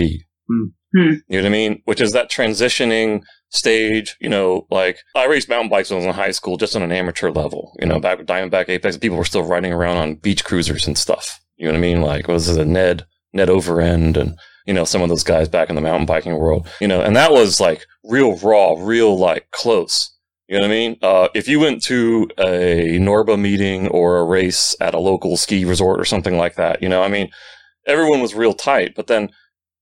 Hmm. You know what I mean? Which is that transitioning stage, you know, like I raced mountain bikes when I was in high school, just on an amateur level, you know, back with Diamondback Apex, people were still riding around on beach cruisers and stuff. You know what I mean? Like, was it a Ned, Ned Overend and, you know, some of those guys back in the mountain biking world, you know, and that was like real raw, real like close. You know what I mean? Uh, if you went to a NORBA meeting or a race at a local ski resort or something like that, you know, I mean, everyone was real tight. But then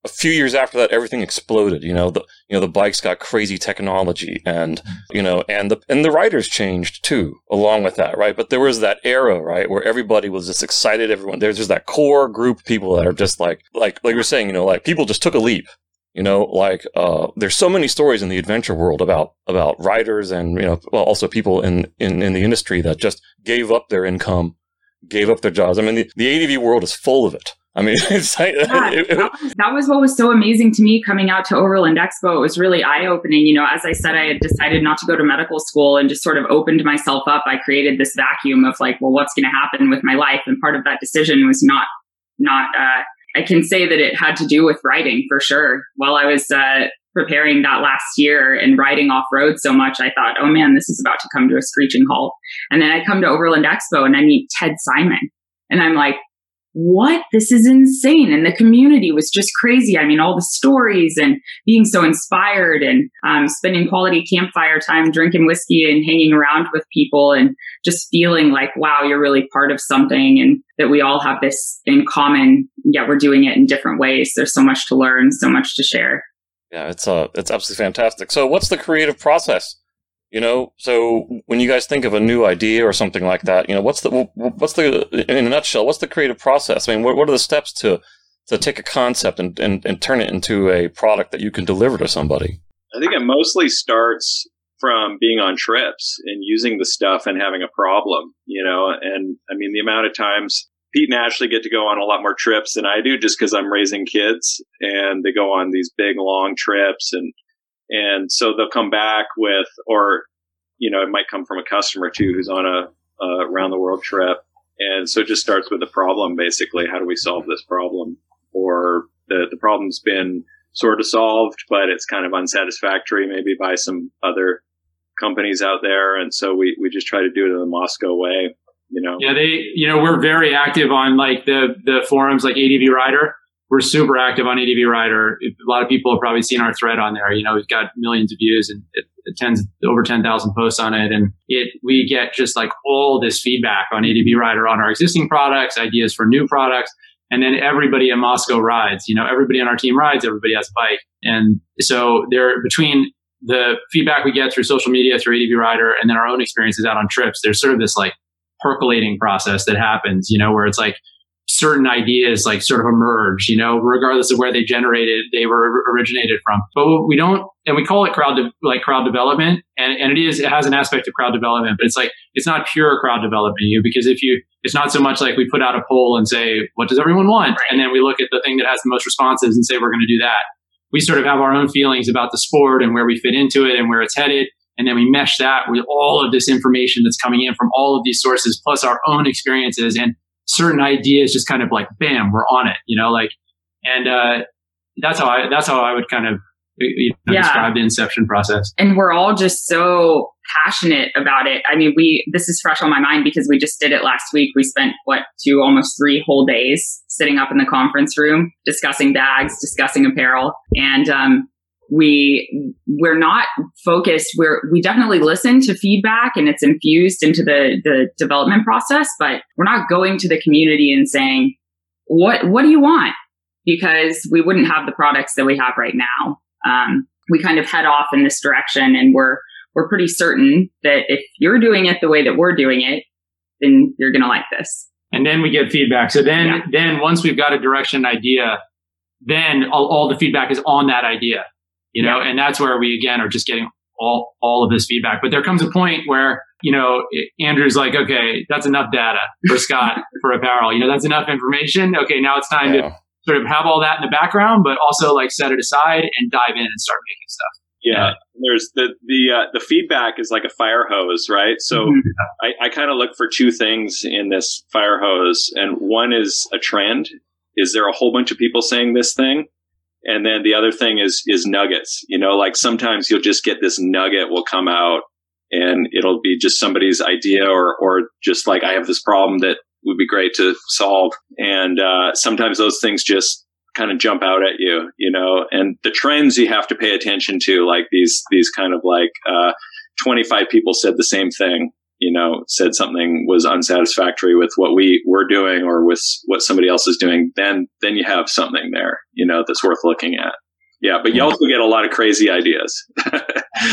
a few years after that, everything exploded. You know, the you know the bikes got crazy technology, and you know, and the and the riders changed too, along with that, right? But there was that era, right, where everybody was just excited. Everyone there's just that core group of people that are just like like like you're saying, you know, like people just took a leap you know, like uh, there's so many stories in the adventure world about about riders and you know, well, also people in, in in the industry that just gave up their income, gave up their jobs. I mean, the, the ADV world is full of it. I mean, it's like, yeah, it, it, that, was, that was what was so amazing to me coming out to Overland Expo. It was really eye opening. You know, as I said, I had decided not to go to medical school and just sort of opened myself up. I created this vacuum of like, well, what's going to happen with my life? And part of that decision was not not uh, I can say that it had to do with writing for sure. While I was uh, preparing that last year and riding off road so much, I thought, oh man, this is about to come to a screeching halt. And then I come to Overland Expo and I meet Ted Simon. And I'm like, what? This is insane. And the community was just crazy. I mean, all the stories and being so inspired and um, spending quality campfire time, drinking whiskey and hanging around with people and just feeling like, wow, you're really part of something and that we all have this in common. Yeah, we're doing it in different ways. There's so much to learn, so much to share. Yeah, it's uh, it's absolutely fantastic. So, what's the creative process you know, so when you guys think of a new idea or something like that, you know, what's the what's the in a nutshell, what's the creative process? I mean, what, what are the steps to to take a concept and, and, and turn it into a product that you can deliver to somebody? I think it mostly starts from being on trips and using the stuff and having a problem, you know, and I mean, the amount of times Pete and Ashley get to go on a lot more trips than I do just because I'm raising kids and they go on these big long trips and and so they'll come back with, or, you know, it might come from a customer too who's on a, around the world trip. And so it just starts with a problem, basically. How do we solve this problem? Or the, the problem's been sort of solved, but it's kind of unsatisfactory maybe by some other companies out there. And so we, we just try to do it in the Mosko way, you know? Yeah. They, you know, we're very active on like the, the forums like ADV Rider we're super active on ADV Rider. A lot of people have probably seen our thread on there. You know, we've got millions of views and it, it tens over 10,000 posts on it. And it, we get just like all this feedback on ADV Rider on our existing products, ideas for new products. And then everybody in Mosko rides, you know, everybody on our team rides, everybody has a bike. And so there between the feedback we get through social media, through ADV Rider, and then our own experiences out on trips, there's sort of this like percolating process that happens, you know, where it's like, certain ideas like sort of emerge, you know, regardless of where they generated, they were originated from. But we don't, and we call it crowd, de- like crowd development. And, and it is, it has an aspect of crowd development, but it's like, it's not pure crowd development, you, because if you, it's not so much like we put out a poll and say, what does everyone want? Right. And then we look at the thing that has the most responses and say, we're going to do that. We sort of have our own feelings about the sport and where we fit into it and where it's headed. And then we mesh that with all of this information that's coming in from all of these sources, plus our own experiences. And certain ideas just kind of like bam we're on it you know like and uh that's how i that's how i would kind of you know, yeah. describe the inception process. And we're all just so passionate about it. I mean we this is fresh on my mind because we just did it last week. We spent what two almost three whole days sitting up in the conference room discussing bags discussing apparel. And um we we're not focused. We're we definitely listen to feedback and it's infused into the the development process but we're not going to the community and saying what what do you want? Because we wouldn't have the products that we have right now. Um, we kind of head off in this direction and we're we're pretty certain that if you're doing it the way that we're doing it then you're going to like this. And then we get feedback. So then yeah. then once we've got a direction idea then all, all the feedback is on that idea you know, and that's where we again are just getting all, all of this feedback. But there comes a point where, you know, Andrew's like, okay, that's enough data for Scott for apparel. You know, that's enough information. Okay, now it's time yeah. to sort of have all that in the background, but also like set it aside and dive in and start making stuff. Yeah, there's the the uh, the feedback is like a fire hose, right? So mm-hmm. I, I kind of look for two things in this fire hose, and one is a trend. Is there a whole bunch of people saying this thing? And then the other thing is, is nuggets, you know, like sometimes you'll just get this nugget will come out and it'll be just somebody's idea or, or just like, I have this problem that would be great to solve. And, uh, sometimes those things just kind of jump out at you, you know, and the trends you have to pay attention to, like these, these kind of like, uh, 25 people said the same thing you know, said something was unsatisfactory with what we were doing or with what somebody else is doing, then then you have something there, you know, that's worth looking at. Yeah, but you also get a lot of crazy ideas.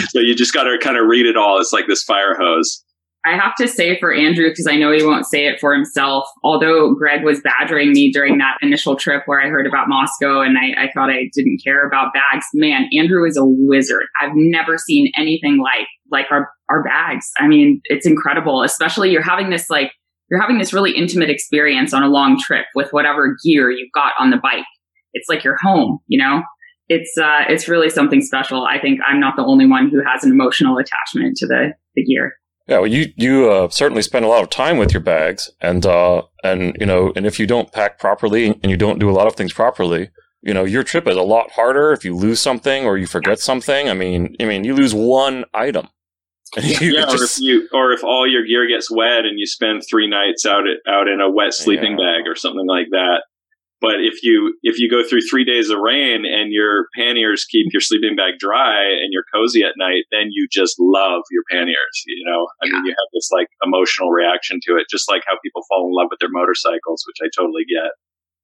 so you just got to kind of read it all. It's like this fire hose. I have to say for Andrew, because I know he won't say it for himself, although Greg was badgering me during that initial trip where I heard about Mosko and I, I thought I didn't care about bags, man, Andrew is a wizard. I've never seen anything like like our, our bags. I mean, it's incredible, especially you're having this like you're having this really intimate experience on a long trip with whatever gear you've got on the bike. It's like your home, you know? It's uh it's really something special. I think I'm not the only one who has an emotional attachment to the the gear. Yeah, well, you you uh, certainly spend a lot of time with your bags, and uh, and you know, and if you don't pack properly and you don't do a lot of things properly, you know, your trip is a lot harder if you lose something or you forget something. I mean, I mean, you lose one item. yeah, just, or if you or if all your gear gets wet and you spend three nights out at, out in a wet sleeping yeah. bag or something like that, but if you if you go through three days of rain and your panniers keep your sleeping bag dry and you're cozy at night, then you just love your panniers. You know, I mean, you have this like emotional reaction to it, just like how people fall in love with their motorcycles, which I totally get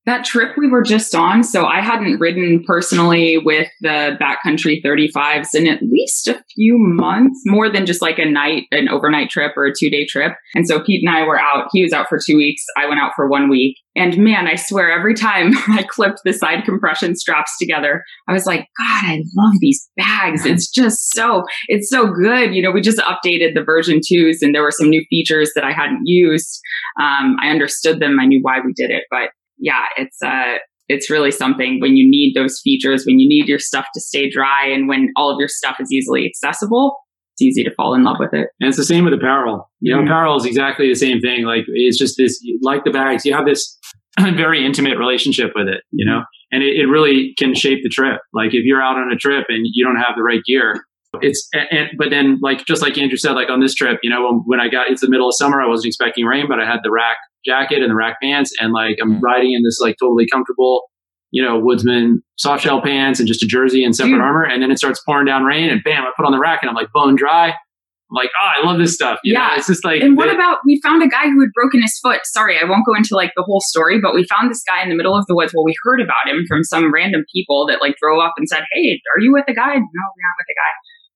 that trip we were just on, so I hadn't ridden personally with the backcountry 35s in at least a few months, more than just like a night, an overnight trip or a two day trip. And so Pete and I were out. He was out for two weeks. I went out for one week. And man, I swear every time I clipped the side compression straps together, I was like, God, I love these bags. It's just so, it's so good. You know, we just updated the version twos and there were some new features that I hadn't used. Um, I understood them. I knew why we did it, but yeah, it's uh it's really something when you need those features, when you need your stuff to stay dry and when all of your stuff is easily accessible, it's easy to fall in love with it. And it's the same with apparel. You know, mm-hmm. apparel is exactly the same thing. Like it's just this, like the bags, you have this very intimate relationship with it, you know, and it, it really can shape the trip. Like if you're out on a trip and you don't have the right gear, it's and, but then like just like Andrew said, like on this trip, you know, when, when I got it's the middle of summer, I wasn't expecting rain, but I had the rack jacket and the rack pants, and like I'm mm. riding in this like totally comfortable, you know, woodsman soft shell pants and just a jersey and separate Dude. armor, and then it starts pouring down rain, and bam, I put on the rack, and I'm like bone dry. I'm like, oh, I love this stuff. You yeah, know, it's just like. And what about we found a guy who had broken his foot? Sorry, I won't go into like the whole story, but we found this guy in the middle of the woods. Well, we heard about him from some random people that like drove up and said, "Hey, are you with a guy?" No, we're not with a guy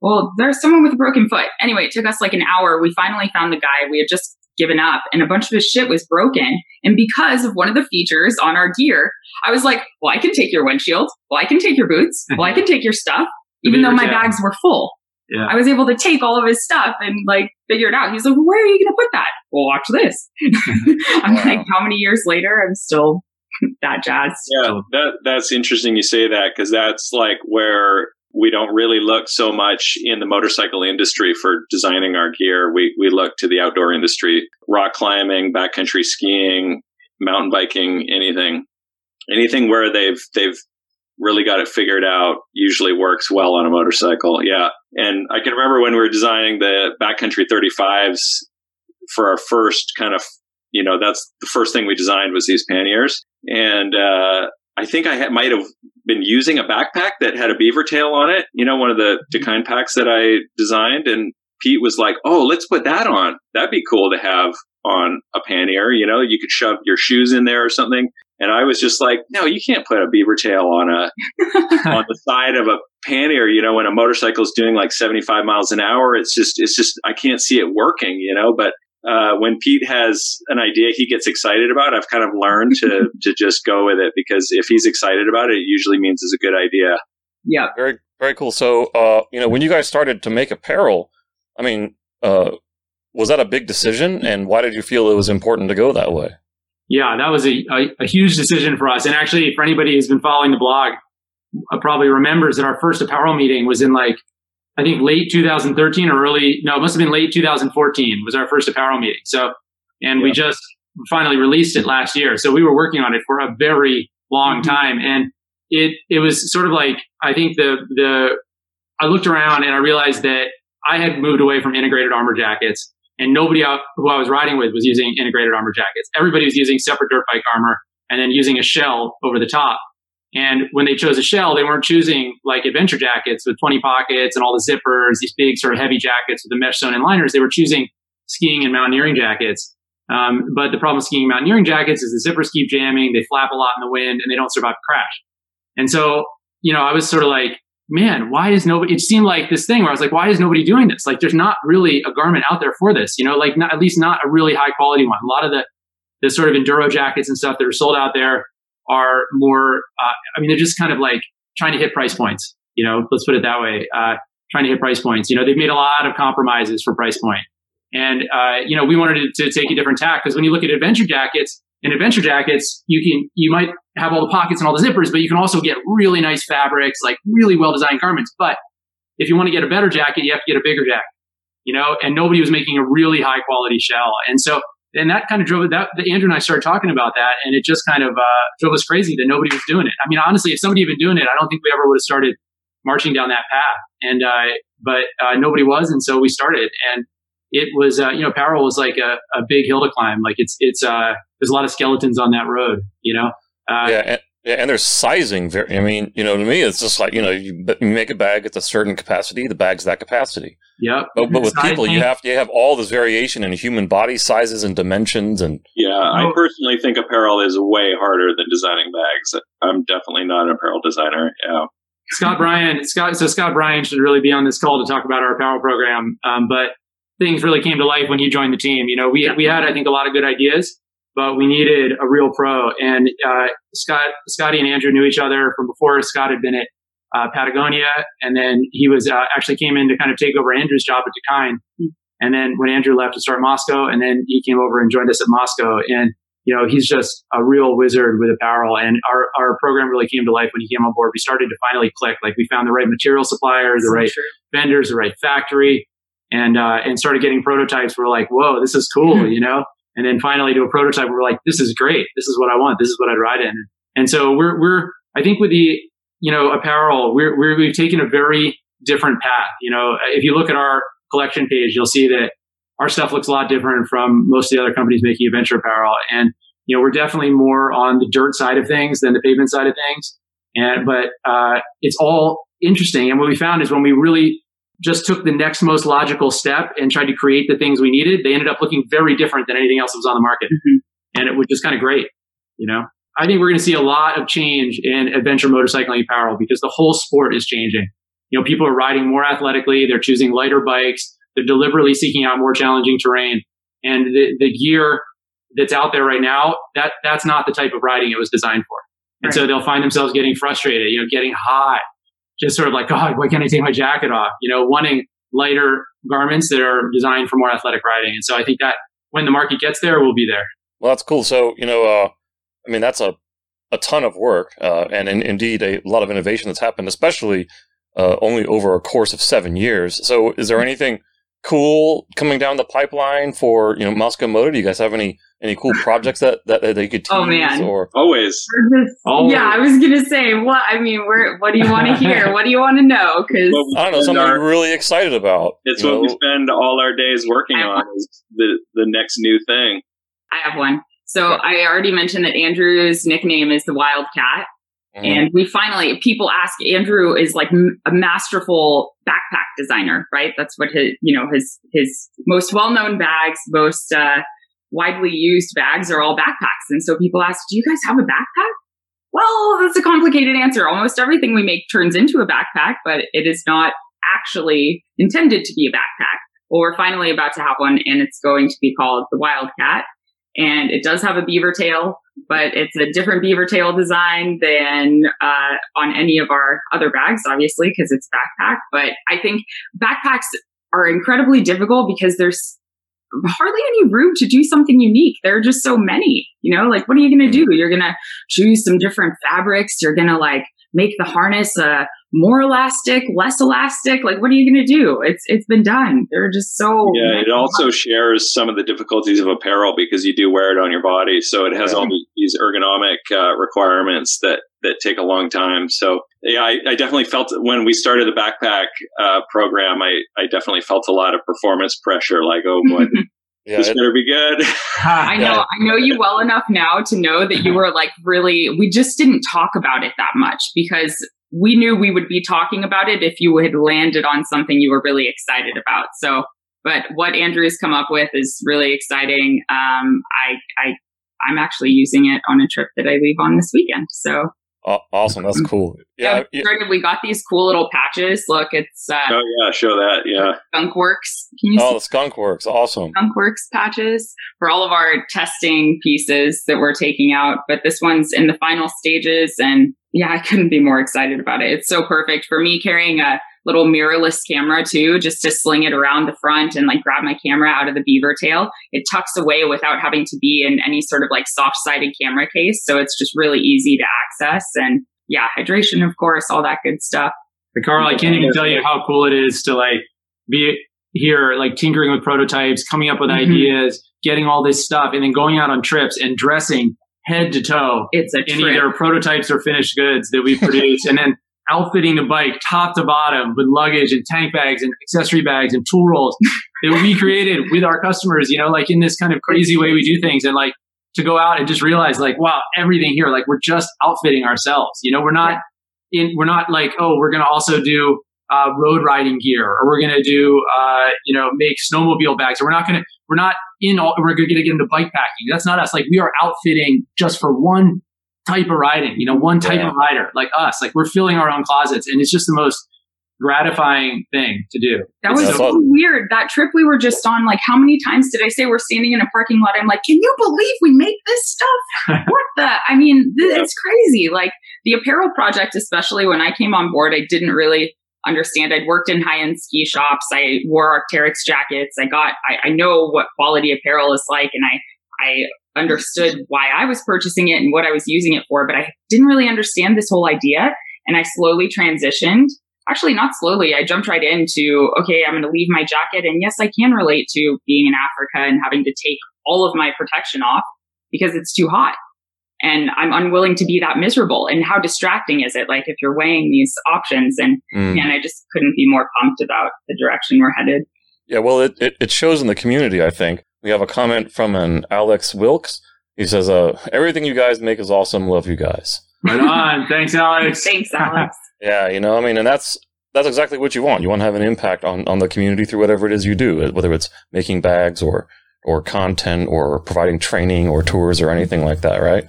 well, there's someone with a broken foot. Anyway, it took us like an hour. We finally found the guy. We had just given up and a bunch of his shit was broken. And because of one of the features on our gear, I was like, well, I can take your windshield. Well, I can take your boots. Well, I can take your stuff, even though my bags were full. Yeah. I was able to take all of his stuff and like figure it out. He's like, well, where are you going to put that? Well, watch this. I'm wow. like, how many years later? I'm still that jazzed. Yeah, that, that's interesting you say that because that's like where we don't really look so much in the motorcycle industry for designing our gear. We, we look to the outdoor industry, rock climbing, backcountry skiing, mountain biking, anything, anything where they've, they've really got it figured out usually works well on a motorcycle. Yeah. And I can remember when we were designing the backcountry 35s for our first kind of, you know, that's the first thing we designed was these panniers. And, uh, I think I had, might have been using a backpack that had a beaver tail on it. You know, one of the mm-hmm. Dakine packs that I designed, and Pete was like, "Oh, let's put that on. That'd be cool to have on a pannier. You know, you could shove your shoes in there or something." And I was just like, "No, you can't put a beaver tail on a on the side of a pannier. You know, when a motorcycle is doing like seventy five miles an hour, it's just it's just I can't see it working. You know, but uh, when Pete has an idea he gets excited about, I've kind of learned to to just go with it because if he's excited about it, it usually means it's a good idea. Yeah. Very very cool. So, uh, you know, when you guys started to make apparel, I mean, uh, was that a big decision, and why did you feel it was important to go that way? Yeah, that was a, a, a huge decision for us. And actually, for anybody who's been following the blog, uh, probably remembers that our first apparel meeting was in like I think late 2013 or early, no, it must have been late 2014 was our first apparel meeting. So, and yeah. we just finally released it last year. So we were working on it for a very long mm-hmm. time. And it, it was sort of like, I think the, the, I looked around and I realized that I had moved away from integrated armor jackets and nobody out who I was riding with was using integrated armor jackets. Everybody was using separate dirt bike armor and then using a shell over the top. And when they chose a shell, they weren't choosing like adventure jackets with 20 pockets and all the zippers, these big sort of heavy jackets with the mesh sewn in liners. They were choosing skiing and mountaineering jackets. Um, but the problem with skiing and mountaineering jackets is the zippers keep jamming, they flap a lot in the wind, and they don't survive a crash. And so, you know, I was sort of like, man, why is nobody? It seemed like this thing where I was like, why is nobody doing this? Like, there's not really a garment out there for this, you know, like not, at least not a really high quality one. A lot of the the sort of enduro jackets and stuff that are sold out there are more, uh, I mean, they're just kind of like trying to hit price points, you know, let's put it that way. Uh, trying to hit price points. You know, they've made a lot of compromises for price point. And, uh, you know, we wanted to, to take a different tack because when you look at adventure jackets, in adventure jackets, you can, you might have all the pockets and all the zippers, but you can also get really nice fabrics, like really well designed garments. But if you want to get a better jacket, you have to get a bigger jacket, you know, and nobody was making a really high quality shell. And so and that kind of drove it. That Andrew and I started talking about that, and it just kind of uh, drove us crazy that nobody was doing it. I mean, honestly, if somebody had been doing it, I don't think we ever would have started marching down that path. And uh, but uh, nobody was, and so we started. And it was, uh, you know, apparel was like a, a big hill to climb. Like it's it's uh, there's a lot of skeletons on that road, you know. Uh, yeah, yeah, and there's sizing. Very, I mean, you know, to me, it's just like you know, you, you make a bag at a certain capacity, the bag's that capacity. Yeah, but, but with people, you have you have all this variation in human body sizes and dimensions, and yeah, I personally think apparel is way harder than designing bags. I'm definitely not an apparel designer. Yeah. Scott Bryan, Scott. So Scott Bryan should really be on this call to talk about our apparel program. Um, but things really came to life when he joined the team. You know, we we had I think a lot of good ideas, but we needed a real pro. And uh, Scott, Scotty, and Andrew knew each other from before. Scott had been at uh, Patagonia, and then he was uh, actually came in to kind of take over Andrew's job at Dakine. And then when Andrew left to start Mosko, and then he came over and joined us at Mosko. and you know he's just a real wizard with apparel. And our our program really came to life when he came on board. We started to finally click. Like we found the right material suppliers, the right vendors, the right factory, and uh, and started getting prototypes. We're like, whoa, this is cool, you know and then finally do a prototype. We're like, this is great. This is what I want. This is what I'd ride in. And so we're, we're, I think with the, you know, apparel, we're, we're, we've taken a very different path. You know, if you look at our collection page, you'll see that our stuff looks a lot different from most of the other companies making adventure apparel. And, you know, we're definitely more on the dirt side of things than the pavement side of things. And, but, uh, it's all interesting. And what we found is when we really just took the next most logical step and tried to create the things we needed, they ended up looking very different than anything else that was on the market. Mm-hmm. And it was just kind of great, you know? I think we're going to see a lot of change in adventure motorcycling apparel because the whole sport is changing. You know, people are riding more athletically. They're choosing lighter bikes. They're deliberately seeking out more challenging terrain. And the, the gear that's out there right now, that, that's not the type of riding it was designed for. And right. so they'll find themselves getting frustrated, you know, getting hot, just sort of like, God, why can't I take my jacket off? You know, wanting lighter garments that are designed for more athletic riding. And so I think that when the market gets there, we'll be there. Well, that's cool. So, you know, uh, I mean, that's a, a ton of work uh, and in, indeed a lot of innovation that's happened, especially uh, only over a course of seven years. So, is there anything cool coming down the pipeline for you know Mosko Moto? Do you guys have any any cool projects that that, that they could oh, tease? Oh man, or always. always. Yeah, I was gonna say what. I mean, where? What do you want to hear? what do you want to know? Because I don't know something our, you're really excited about. It's what know? we spend all our days working on. Is the the next new thing. I have one. So I already mentioned that Andrew's nickname is the Wildcat. Mm-hmm. And we finally, people ask, Andrew is like a masterful backpack designer, right? That's what his, you know, his, his most well-known bags, most, uh, widely used bags are all backpacks. And so people ask, do you guys have a backpack? Well, that's a complicated answer. Almost everything we make turns into a backpack, but it is not actually intended to be a backpack. Well, we're finally about to have one and it's going to be called the Wildcat. And it does have a beaver tail, but it's a different beaver tail design than uh, on any of our other bags, obviously, because it's backpack. But I think backpacks are incredibly difficult because there's hardly any room to do something unique. There are just so many, you know, like what are you going to do? You're going to choose some different fabrics. You're going to like make the harness uh, more elastic, less elastic. Like, what are you going to do? It's it's been done. They're just so. Yeah, it also shares some of the difficulties of apparel because you do wear it on your body, so it has all these ergonomic uh, requirements that that take a long time. So yeah, I, I definitely felt when we started the backpack uh, program, I I definitely felt a lot of performance pressure. Like, oh boy. Yeah, this it, better be good. I know. I know you well enough now to know that you were like really. We just didn't talk about it that much because we knew we would be talking about it if you had landed on something you were really excited about. So, but what Andrew's come up with is really exciting. Um, I, I, I'm actually using it on a trip that I leave on this weekend. So awesome. That's cool. Yeah. yeah. We got these cool little patches. Look, it's. Uh, oh, yeah. Show that. Yeah. Skunk Works. Can you oh, see? the Skunk Works. Awesome. Skunk Works patches for all of our testing pieces that we're taking out. But this one's in the final stages. And yeah, I couldn't be more excited about it. It's so perfect for me carrying a little mirrorless camera too, just to sling it around the front and like grab my camera out of the beaver tail. It tucks away without having to be in any sort of like soft sided camera case. So it's just really easy to access. And yeah, hydration, of course, all that good stuff. But Carl, I can't even tell you how cool it is to like be here, like tinkering with prototypes, coming up with mm-hmm. ideas, getting all this stuff, and then going out on trips and dressing head to toe it's a in either prototypes or finished goods that we produce, and then outfitting the bike top to bottom with luggage and tank bags and accessory bags and tool rolls that we created with our customers, you know, like in this kind of crazy way we do things and like to go out and just realize like, wow, everything here, like we're just outfitting ourselves. You know, we're not in, we're not like, oh, we're going to also do uh, road riding gear or we're going to do, uh, you know, make snowmobile bags or we're not going to, we're not in all, we're going to get into bike packing. That's not us. Like we are outfitting just for one type of riding, you know, one type yeah. of rider like us. Like we're filling our own closets and it's just the most gratifying thing to do. That was so weird. That trip we were just on, like how many times did I say we're standing in a parking lot? I'm like, can you believe we make this stuff? what the? I mean, th- it's crazy. Like the apparel project, especially when I came on board, I didn't really understand. I'd worked in high end ski shops. I wore Arc'teryx jackets. I got, I, I know what quality apparel is like and I, I understood why I was purchasing it and what I was using it for, but I didn't really understand this whole idea. And I slowly transitioned. Actually, not slowly. I jumped right into, okay, I'm going to leave my jacket. And yes, I can relate to being in Africa and having to take all of my protection off because it's too hot. And I'm unwilling to be that miserable. And how distracting is it? Like if you're weighing these options and, mm. and I just couldn't be more pumped about the direction we're headed. Yeah, well, it, it, it shows in the community, I think. We have a comment from an Alex Wilkes. He says, uh, everything you guys make is awesome. Love you guys. Right on. Thanks, Alex. Thanks, Alex. yeah, you know, I mean, and that's that's exactly what you want. You want to have an impact on, on the community through whatever it is you do, whether it's making bags or or content or providing training or tours or anything like that, right?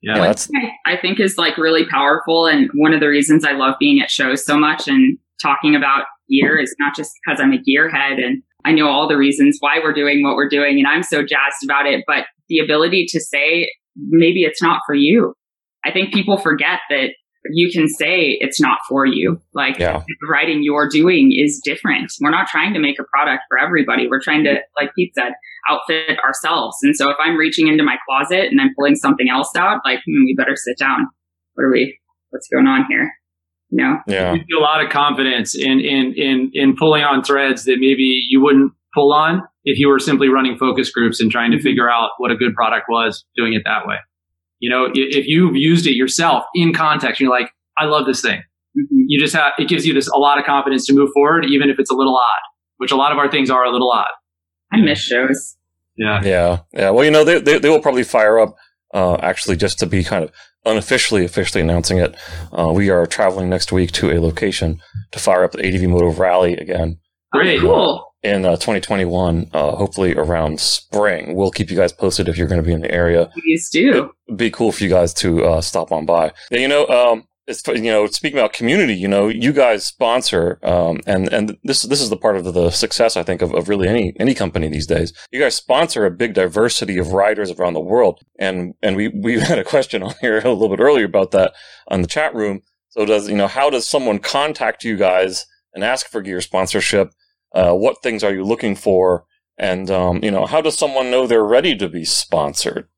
Yeah, yeah that's I think is like really powerful, and one of the reasons I love being at shows so much and talking about gear is not just because I'm a gearhead and I know all the reasons why we're doing what we're doing and I'm so jazzed about it, but the ability to say, maybe it's not for you. I think people forget that you can say it's not for you. Like yeah. writing you're doing is different. We're not trying to make a product for everybody. We're trying to, like Pete said, outfit ourselves. And so if I'm reaching into my closet and I'm pulling something else out, like, hmm, we better sit down. What are we, what's going on here? You know? Yeah. You a lot of confidence in, in, in, in pulling on threads that maybe you wouldn't pull on if you were simply running focus groups and trying to figure out what a good product was doing it that way. You know, if you've used it yourself in context, you're like, I love this thing. Mm-hmm. You just have, it gives you this a lot of confidence to move forward, even if it's a little odd, which a lot of our things are a little odd. I miss shows. Yeah. Yeah. Yeah. Well, you know, they, they, they will probably fire up, uh, actually just to be kind of unofficially, officially announcing it. Uh, we are traveling next week to a location to fire up the ADV Moto Rally again. Great. Oh, cool. In uh, 2021, uh, hopefully around spring. We'll keep you guys posted if you're going to be in the area. Please do. It'd be cool for you guys to uh, stop on by. Yeah, you know, um, it's you know speaking about community you know you guys sponsor um, and and this this is the part of the success i think of, of really any any company these days. You guys sponsor a big diversity of riders around the world. And and we we had a question on here a little bit earlier about that on the chat room. So does you know how does someone contact you guys and ask for gear sponsorship? Uh, what things are you looking for? And um, you know how does someone know they're ready to be sponsored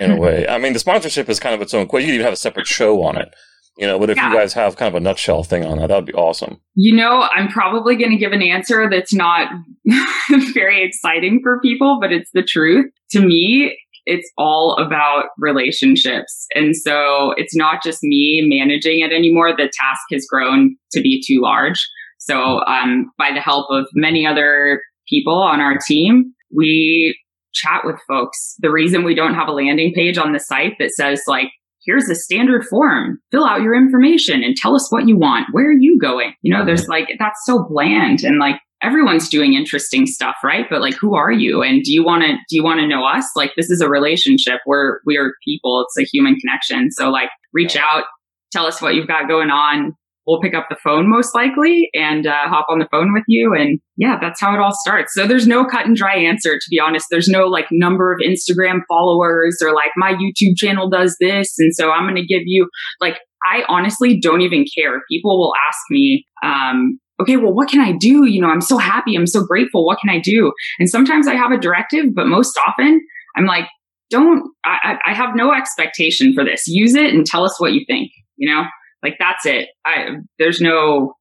in a way? I mean the sponsorship is kind of its own question. you even have a separate show on it you know, but if yeah. you guys have kind of a nutshell thing on that, that would be awesome. You know, I'm probably going to give an answer that's not very exciting for people, but it's the truth. To me, it's all about relationships. And so it's not just me managing it anymore. The task has grown to be too large. So, um, by the help of many other people on our team, we chat with folks. The reason we don't have a landing page on the site that says like, here's a standard form. Fill out your information and tell us what you want. Where are you going? You know, there's like, that's so bland and like everyone's doing interesting stuff, right? But like, who are you? And do you want to, do you want to know us? Like, this is a relationship where we are people. It's a human connection. So like, reach out, tell us what you've got going on we'll pick up the phone most likely and uh, hop on the phone with you. And yeah, that's how it all starts. So there's no cut and dry answer, to be honest. There's no like number of Instagram followers or like my YouTube channel does this. And so I'm going to give you like, I honestly don't even care. People will ask me, um, okay, well, what can I do? You know, I'm so happy. I'm so grateful. What can I do? And sometimes I have a directive, but most often I'm like, don't, I, I have no expectation for this. Use it and tell us what you think, you know? Like that's it. I, there's no,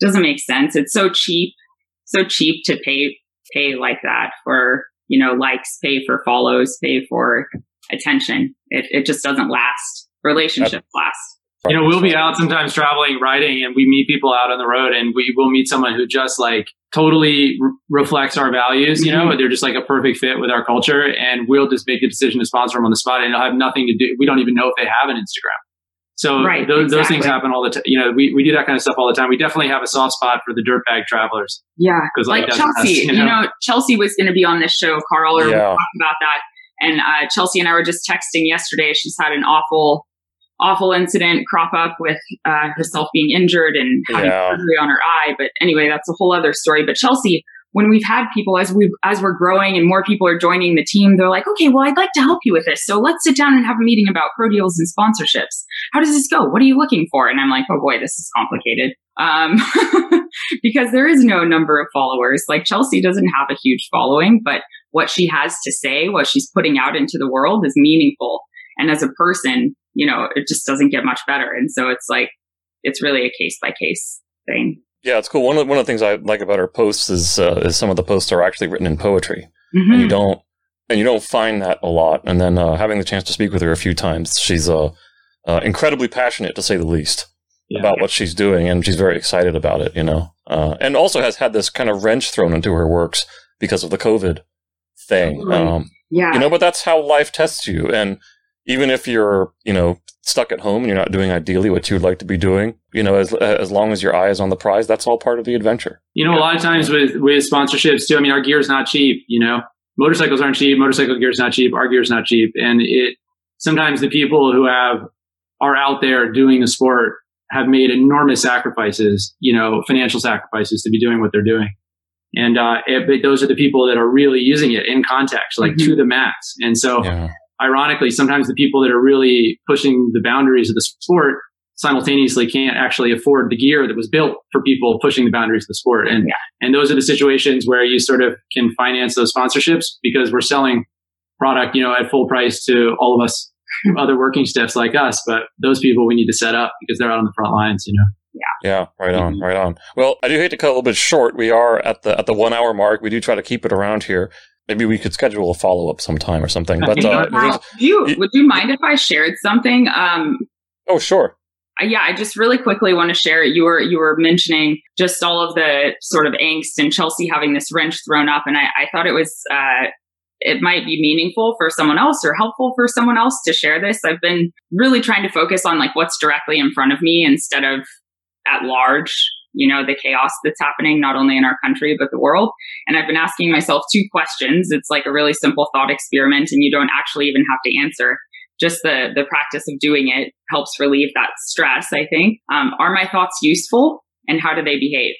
doesn't make sense. It's so cheap, so cheap to pay, pay like that for, you know, likes, pay for follows, pay for attention. It, it just doesn't last. Relationships last. You know, we'll be out sometimes traveling, riding, and we meet people out on the road, and we will meet someone who just like totally re- reflects our values. You know, mm-hmm. they're just like a perfect fit with our culture, and we'll just make the decision to sponsor them on the spot, and it'll have nothing to do. We don't even know if they have an Instagram. So right, those, exactly. those things happen all the time. You know, we, we do that kind of stuff all the time. We definitely have a soft spot for the dirtbag travelers. Yeah. Because like, like Chelsea, us, you, know? you, know? Chelsea was going to be on this show, Carl, or yeah. talk about that. And uh, Chelsea and I were just texting yesterday. She's had an awful, awful incident crop up with uh, herself being injured and having yeah. surgery on her eye. But anyway, that's a whole other story. But Chelsea, when we've had people as we as we're growing and more people are joining the team, they're like, okay, well, I'd like to help you with this. So let's sit down and have a meeting about pro deals and sponsorships. How does this go? What are you looking for? And I'm like, oh boy, this is complicated. Um, because there is no number of followers. Like Chelsea doesn't have a huge following, but what she has to say, what she's putting out into the world is meaningful. And as a person, you know, it just doesn't get much better. And so it's like, it's really a case by case thing. Yeah, it's cool. One of one of the things I like about her posts is uh, is some of the posts are actually written in poetry, mm-hmm. and you don't and you don't find that a lot. And then uh, having the chance to speak with her a few times, she's uh, uh incredibly passionate to say the least yeah. about what she's doing, and she's very excited about it. You know, uh, and also has had this kind of wrench thrown into her works because of the COVID thing. Um, yeah, you know, but that's how life tests you, and even if you're, you know, stuck at home and you're not doing ideally what you would like to be doing, you know, as as long as your eye is on the prize, that's all part of the adventure. You know, a lot of times with with sponsorships too. I mean, our gear is not cheap. You know, motorcycles aren't cheap. Motorcycle gear is not cheap. Our gear is not cheap, and it sometimes the people who have are out there doing the sport have made enormous sacrifices. You know, financial sacrifices to be doing what they're doing. And uh, it, those are the people that are really using it in context, like mm-hmm. to the max. And so, yeah ironically, sometimes the people that are really pushing the boundaries of the sport simultaneously can't actually afford the gear that was built for people pushing the boundaries of the sport. And, yeah. and those are the situations where you sort of can finance those sponsorships because we're selling product, you know, at full price to all of us other working staffs like us. But those people we need to set up because they're out on the front lines, you know. Yeah. Yeah, right on, mm-hmm. right on. Well, I do hate to cut a little bit short. We are at the at the one hour mark. We do try to keep it around here. Maybe we could schedule a follow up sometime or something. But uh, wow. you, would you mind if I shared something? Um, oh, sure. Yeah, I just really quickly want to share. You were you were mentioning just all of the sort of angst and Chelsea having this wrench thrown up, and I, I thought it was uh, it might be meaningful for someone else or helpful for someone else to share this. I've been really trying to focus on like what's directly in front of me instead of at large, you know, the chaos that's happening not only in our country, but the world. And I've been asking myself two questions. It's like a really simple thought experiment and you don't actually even have to answer. Just the, the practice of doing it helps relieve that stress, I think. Um, are my thoughts useful and how do they behave?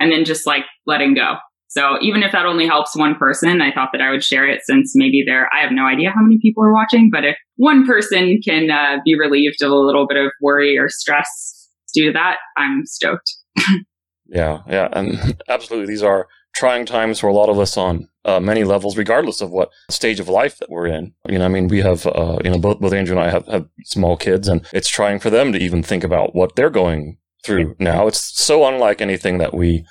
And then just like letting go so even if that only helps one person, I thought that I would share it since maybe there, I have no idea how many people are watching, but if one person can uh, be relieved of a little bit of worry or stress due to that, I'm stoked. Yeah, yeah. And absolutely, these are trying times for a lot of us on uh, many levels, regardless of what stage of life that we're in. You know, I mean, we have, uh, you know, both, both Andrew and I have, have small kids, and it's trying for them to even think about what they're going through now. It's so unlike anything that we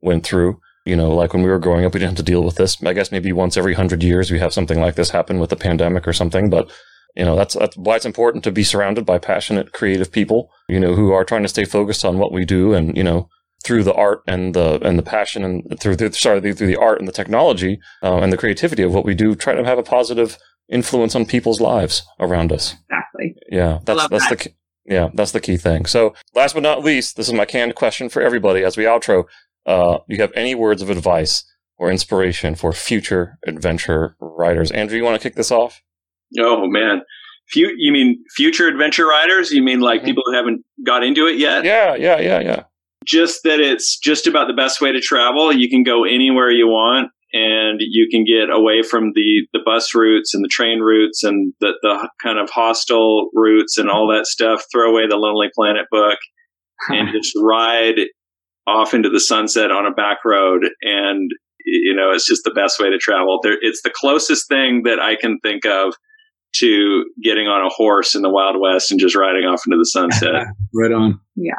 went through. You know, like when we were growing up, we didn't have to deal with this. I guess maybe once every hundred years we have something like this happen with a pandemic or something. But you know, that's that's why it's important to be surrounded by passionate, creative people. You know, who are trying to stay focused on what we do, and you know, through the art and the and the passion and through the sorry through the art and the technology uh, and the creativity of what we do, try to have a positive influence on people's lives around us. Exactly. Yeah, that's that's that. the yeah that's the key thing. So, last but not least, this is my canned question for everybody as we outro uh, you have any words of advice or inspiration for future adventure writers? Andrew, you want to kick this off? Oh man, Few, you mean future adventure riders? You mean like mm-hmm. people who haven't got into it yet? Yeah, yeah, yeah, yeah. Just that it's just about the best way to travel. You can go anywhere you want, and you can get away from the the bus routes and the train routes and the the kind of hostel routes and all that stuff. Throw away the Lonely Planet book and just ride off into the sunset on a back road and you know it's just the best way to travel there it's the closest thing that i can think of to getting on a horse in the wild west and just riding off into the sunset right on yeah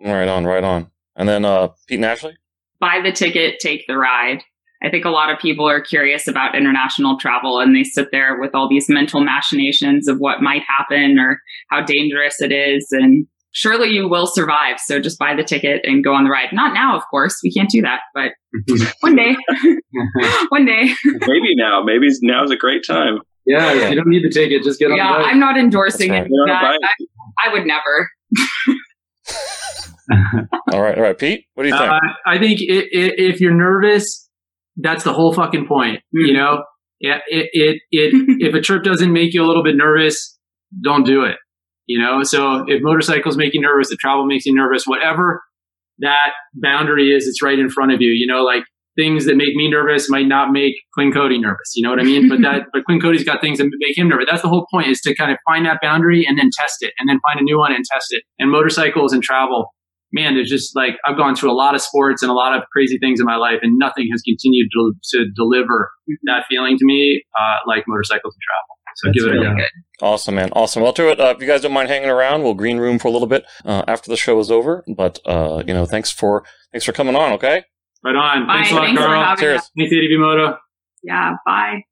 right on right on and then uh pete and ashley buy the ticket take the ride I think a lot of people are curious about international travel and they sit there with all these mental machinations of what might happen or how dangerous it is. And surely you will survive. So just buy the ticket and go on the ride. Not now, of course. We can't do that, but one day, one day. Maybe now. Maybe now's a great time. Yeah, yeah. you don't need the ticket. Just get on yeah, the ride. I'm not endorsing it. I, I, would never. all right, all right, Pete. What do you think? Uh, I think it, it, if you're nervous, that's the whole fucking point. Mm-hmm. You know, yeah, it, it, it if a trip doesn't make you a little bit nervous, don't do it. You know, so if motorcycles make you nervous, if travel makes you nervous, whatever that boundary is, it's right in front of you. You know, like things that make me nervous might not make Quinn Cody nervous. You know what I mean? but that, but Quinn Cody's got things that make him nervous. That's the whole point is to kind of find that boundary and then test it and then find a new one and test it. And motorcycles and travel, man, there's just like, I've gone through a lot of sports and a lot of crazy things in my life and nothing has continued to, to deliver that feeling to me, uh, like motorcycles and travel. So That's give it really a go. Good. Awesome, man. Awesome. Well, to it. Uh, if you guys don't mind hanging around, we'll green room for a little bit uh, after the show is over. But uh, you know, thanks for thanks for coming on. Okay. Right on. Bye. Thanks a lot, thanks Carl. Cheers. Thanks, ADV Moto. Yeah. Bye.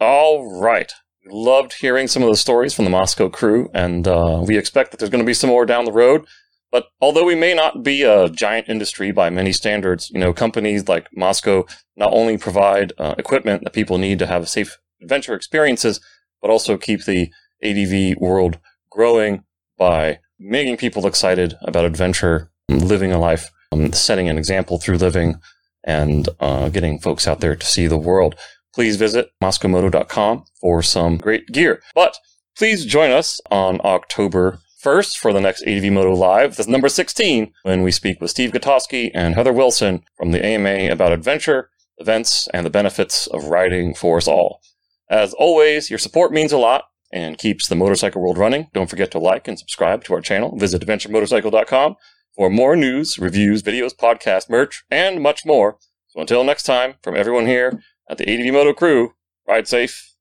All right. Loved hearing some of the stories from the Mosko crew, and uh, we expect that there's going to be some more down the road. But although we may not be a giant industry by many standards, you know, companies like Mosko not only provide uh, equipment that people need to have safe adventure experiences, but also keep the ADV world growing by making people excited about adventure, living a life, um, setting an example through living, and uh, getting folks out there to see the world. Please visit moskomoto.com for some great gear. But please join us on October 1st for the next ADV Moto Live. This number 16 when we speak with Steve Gutowski and Heather Wilson from the AMA about adventure, events, and the benefits of riding for us all. As always, your support means a lot and keeps the motorcycle world running. Don't forget to like and subscribe to our channel. Visit adventuremotorcycle.com for more news, reviews, videos, podcast, merch, and much more. So until next time, from everyone here at the ADV Moto crew, ride safe,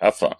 have fun.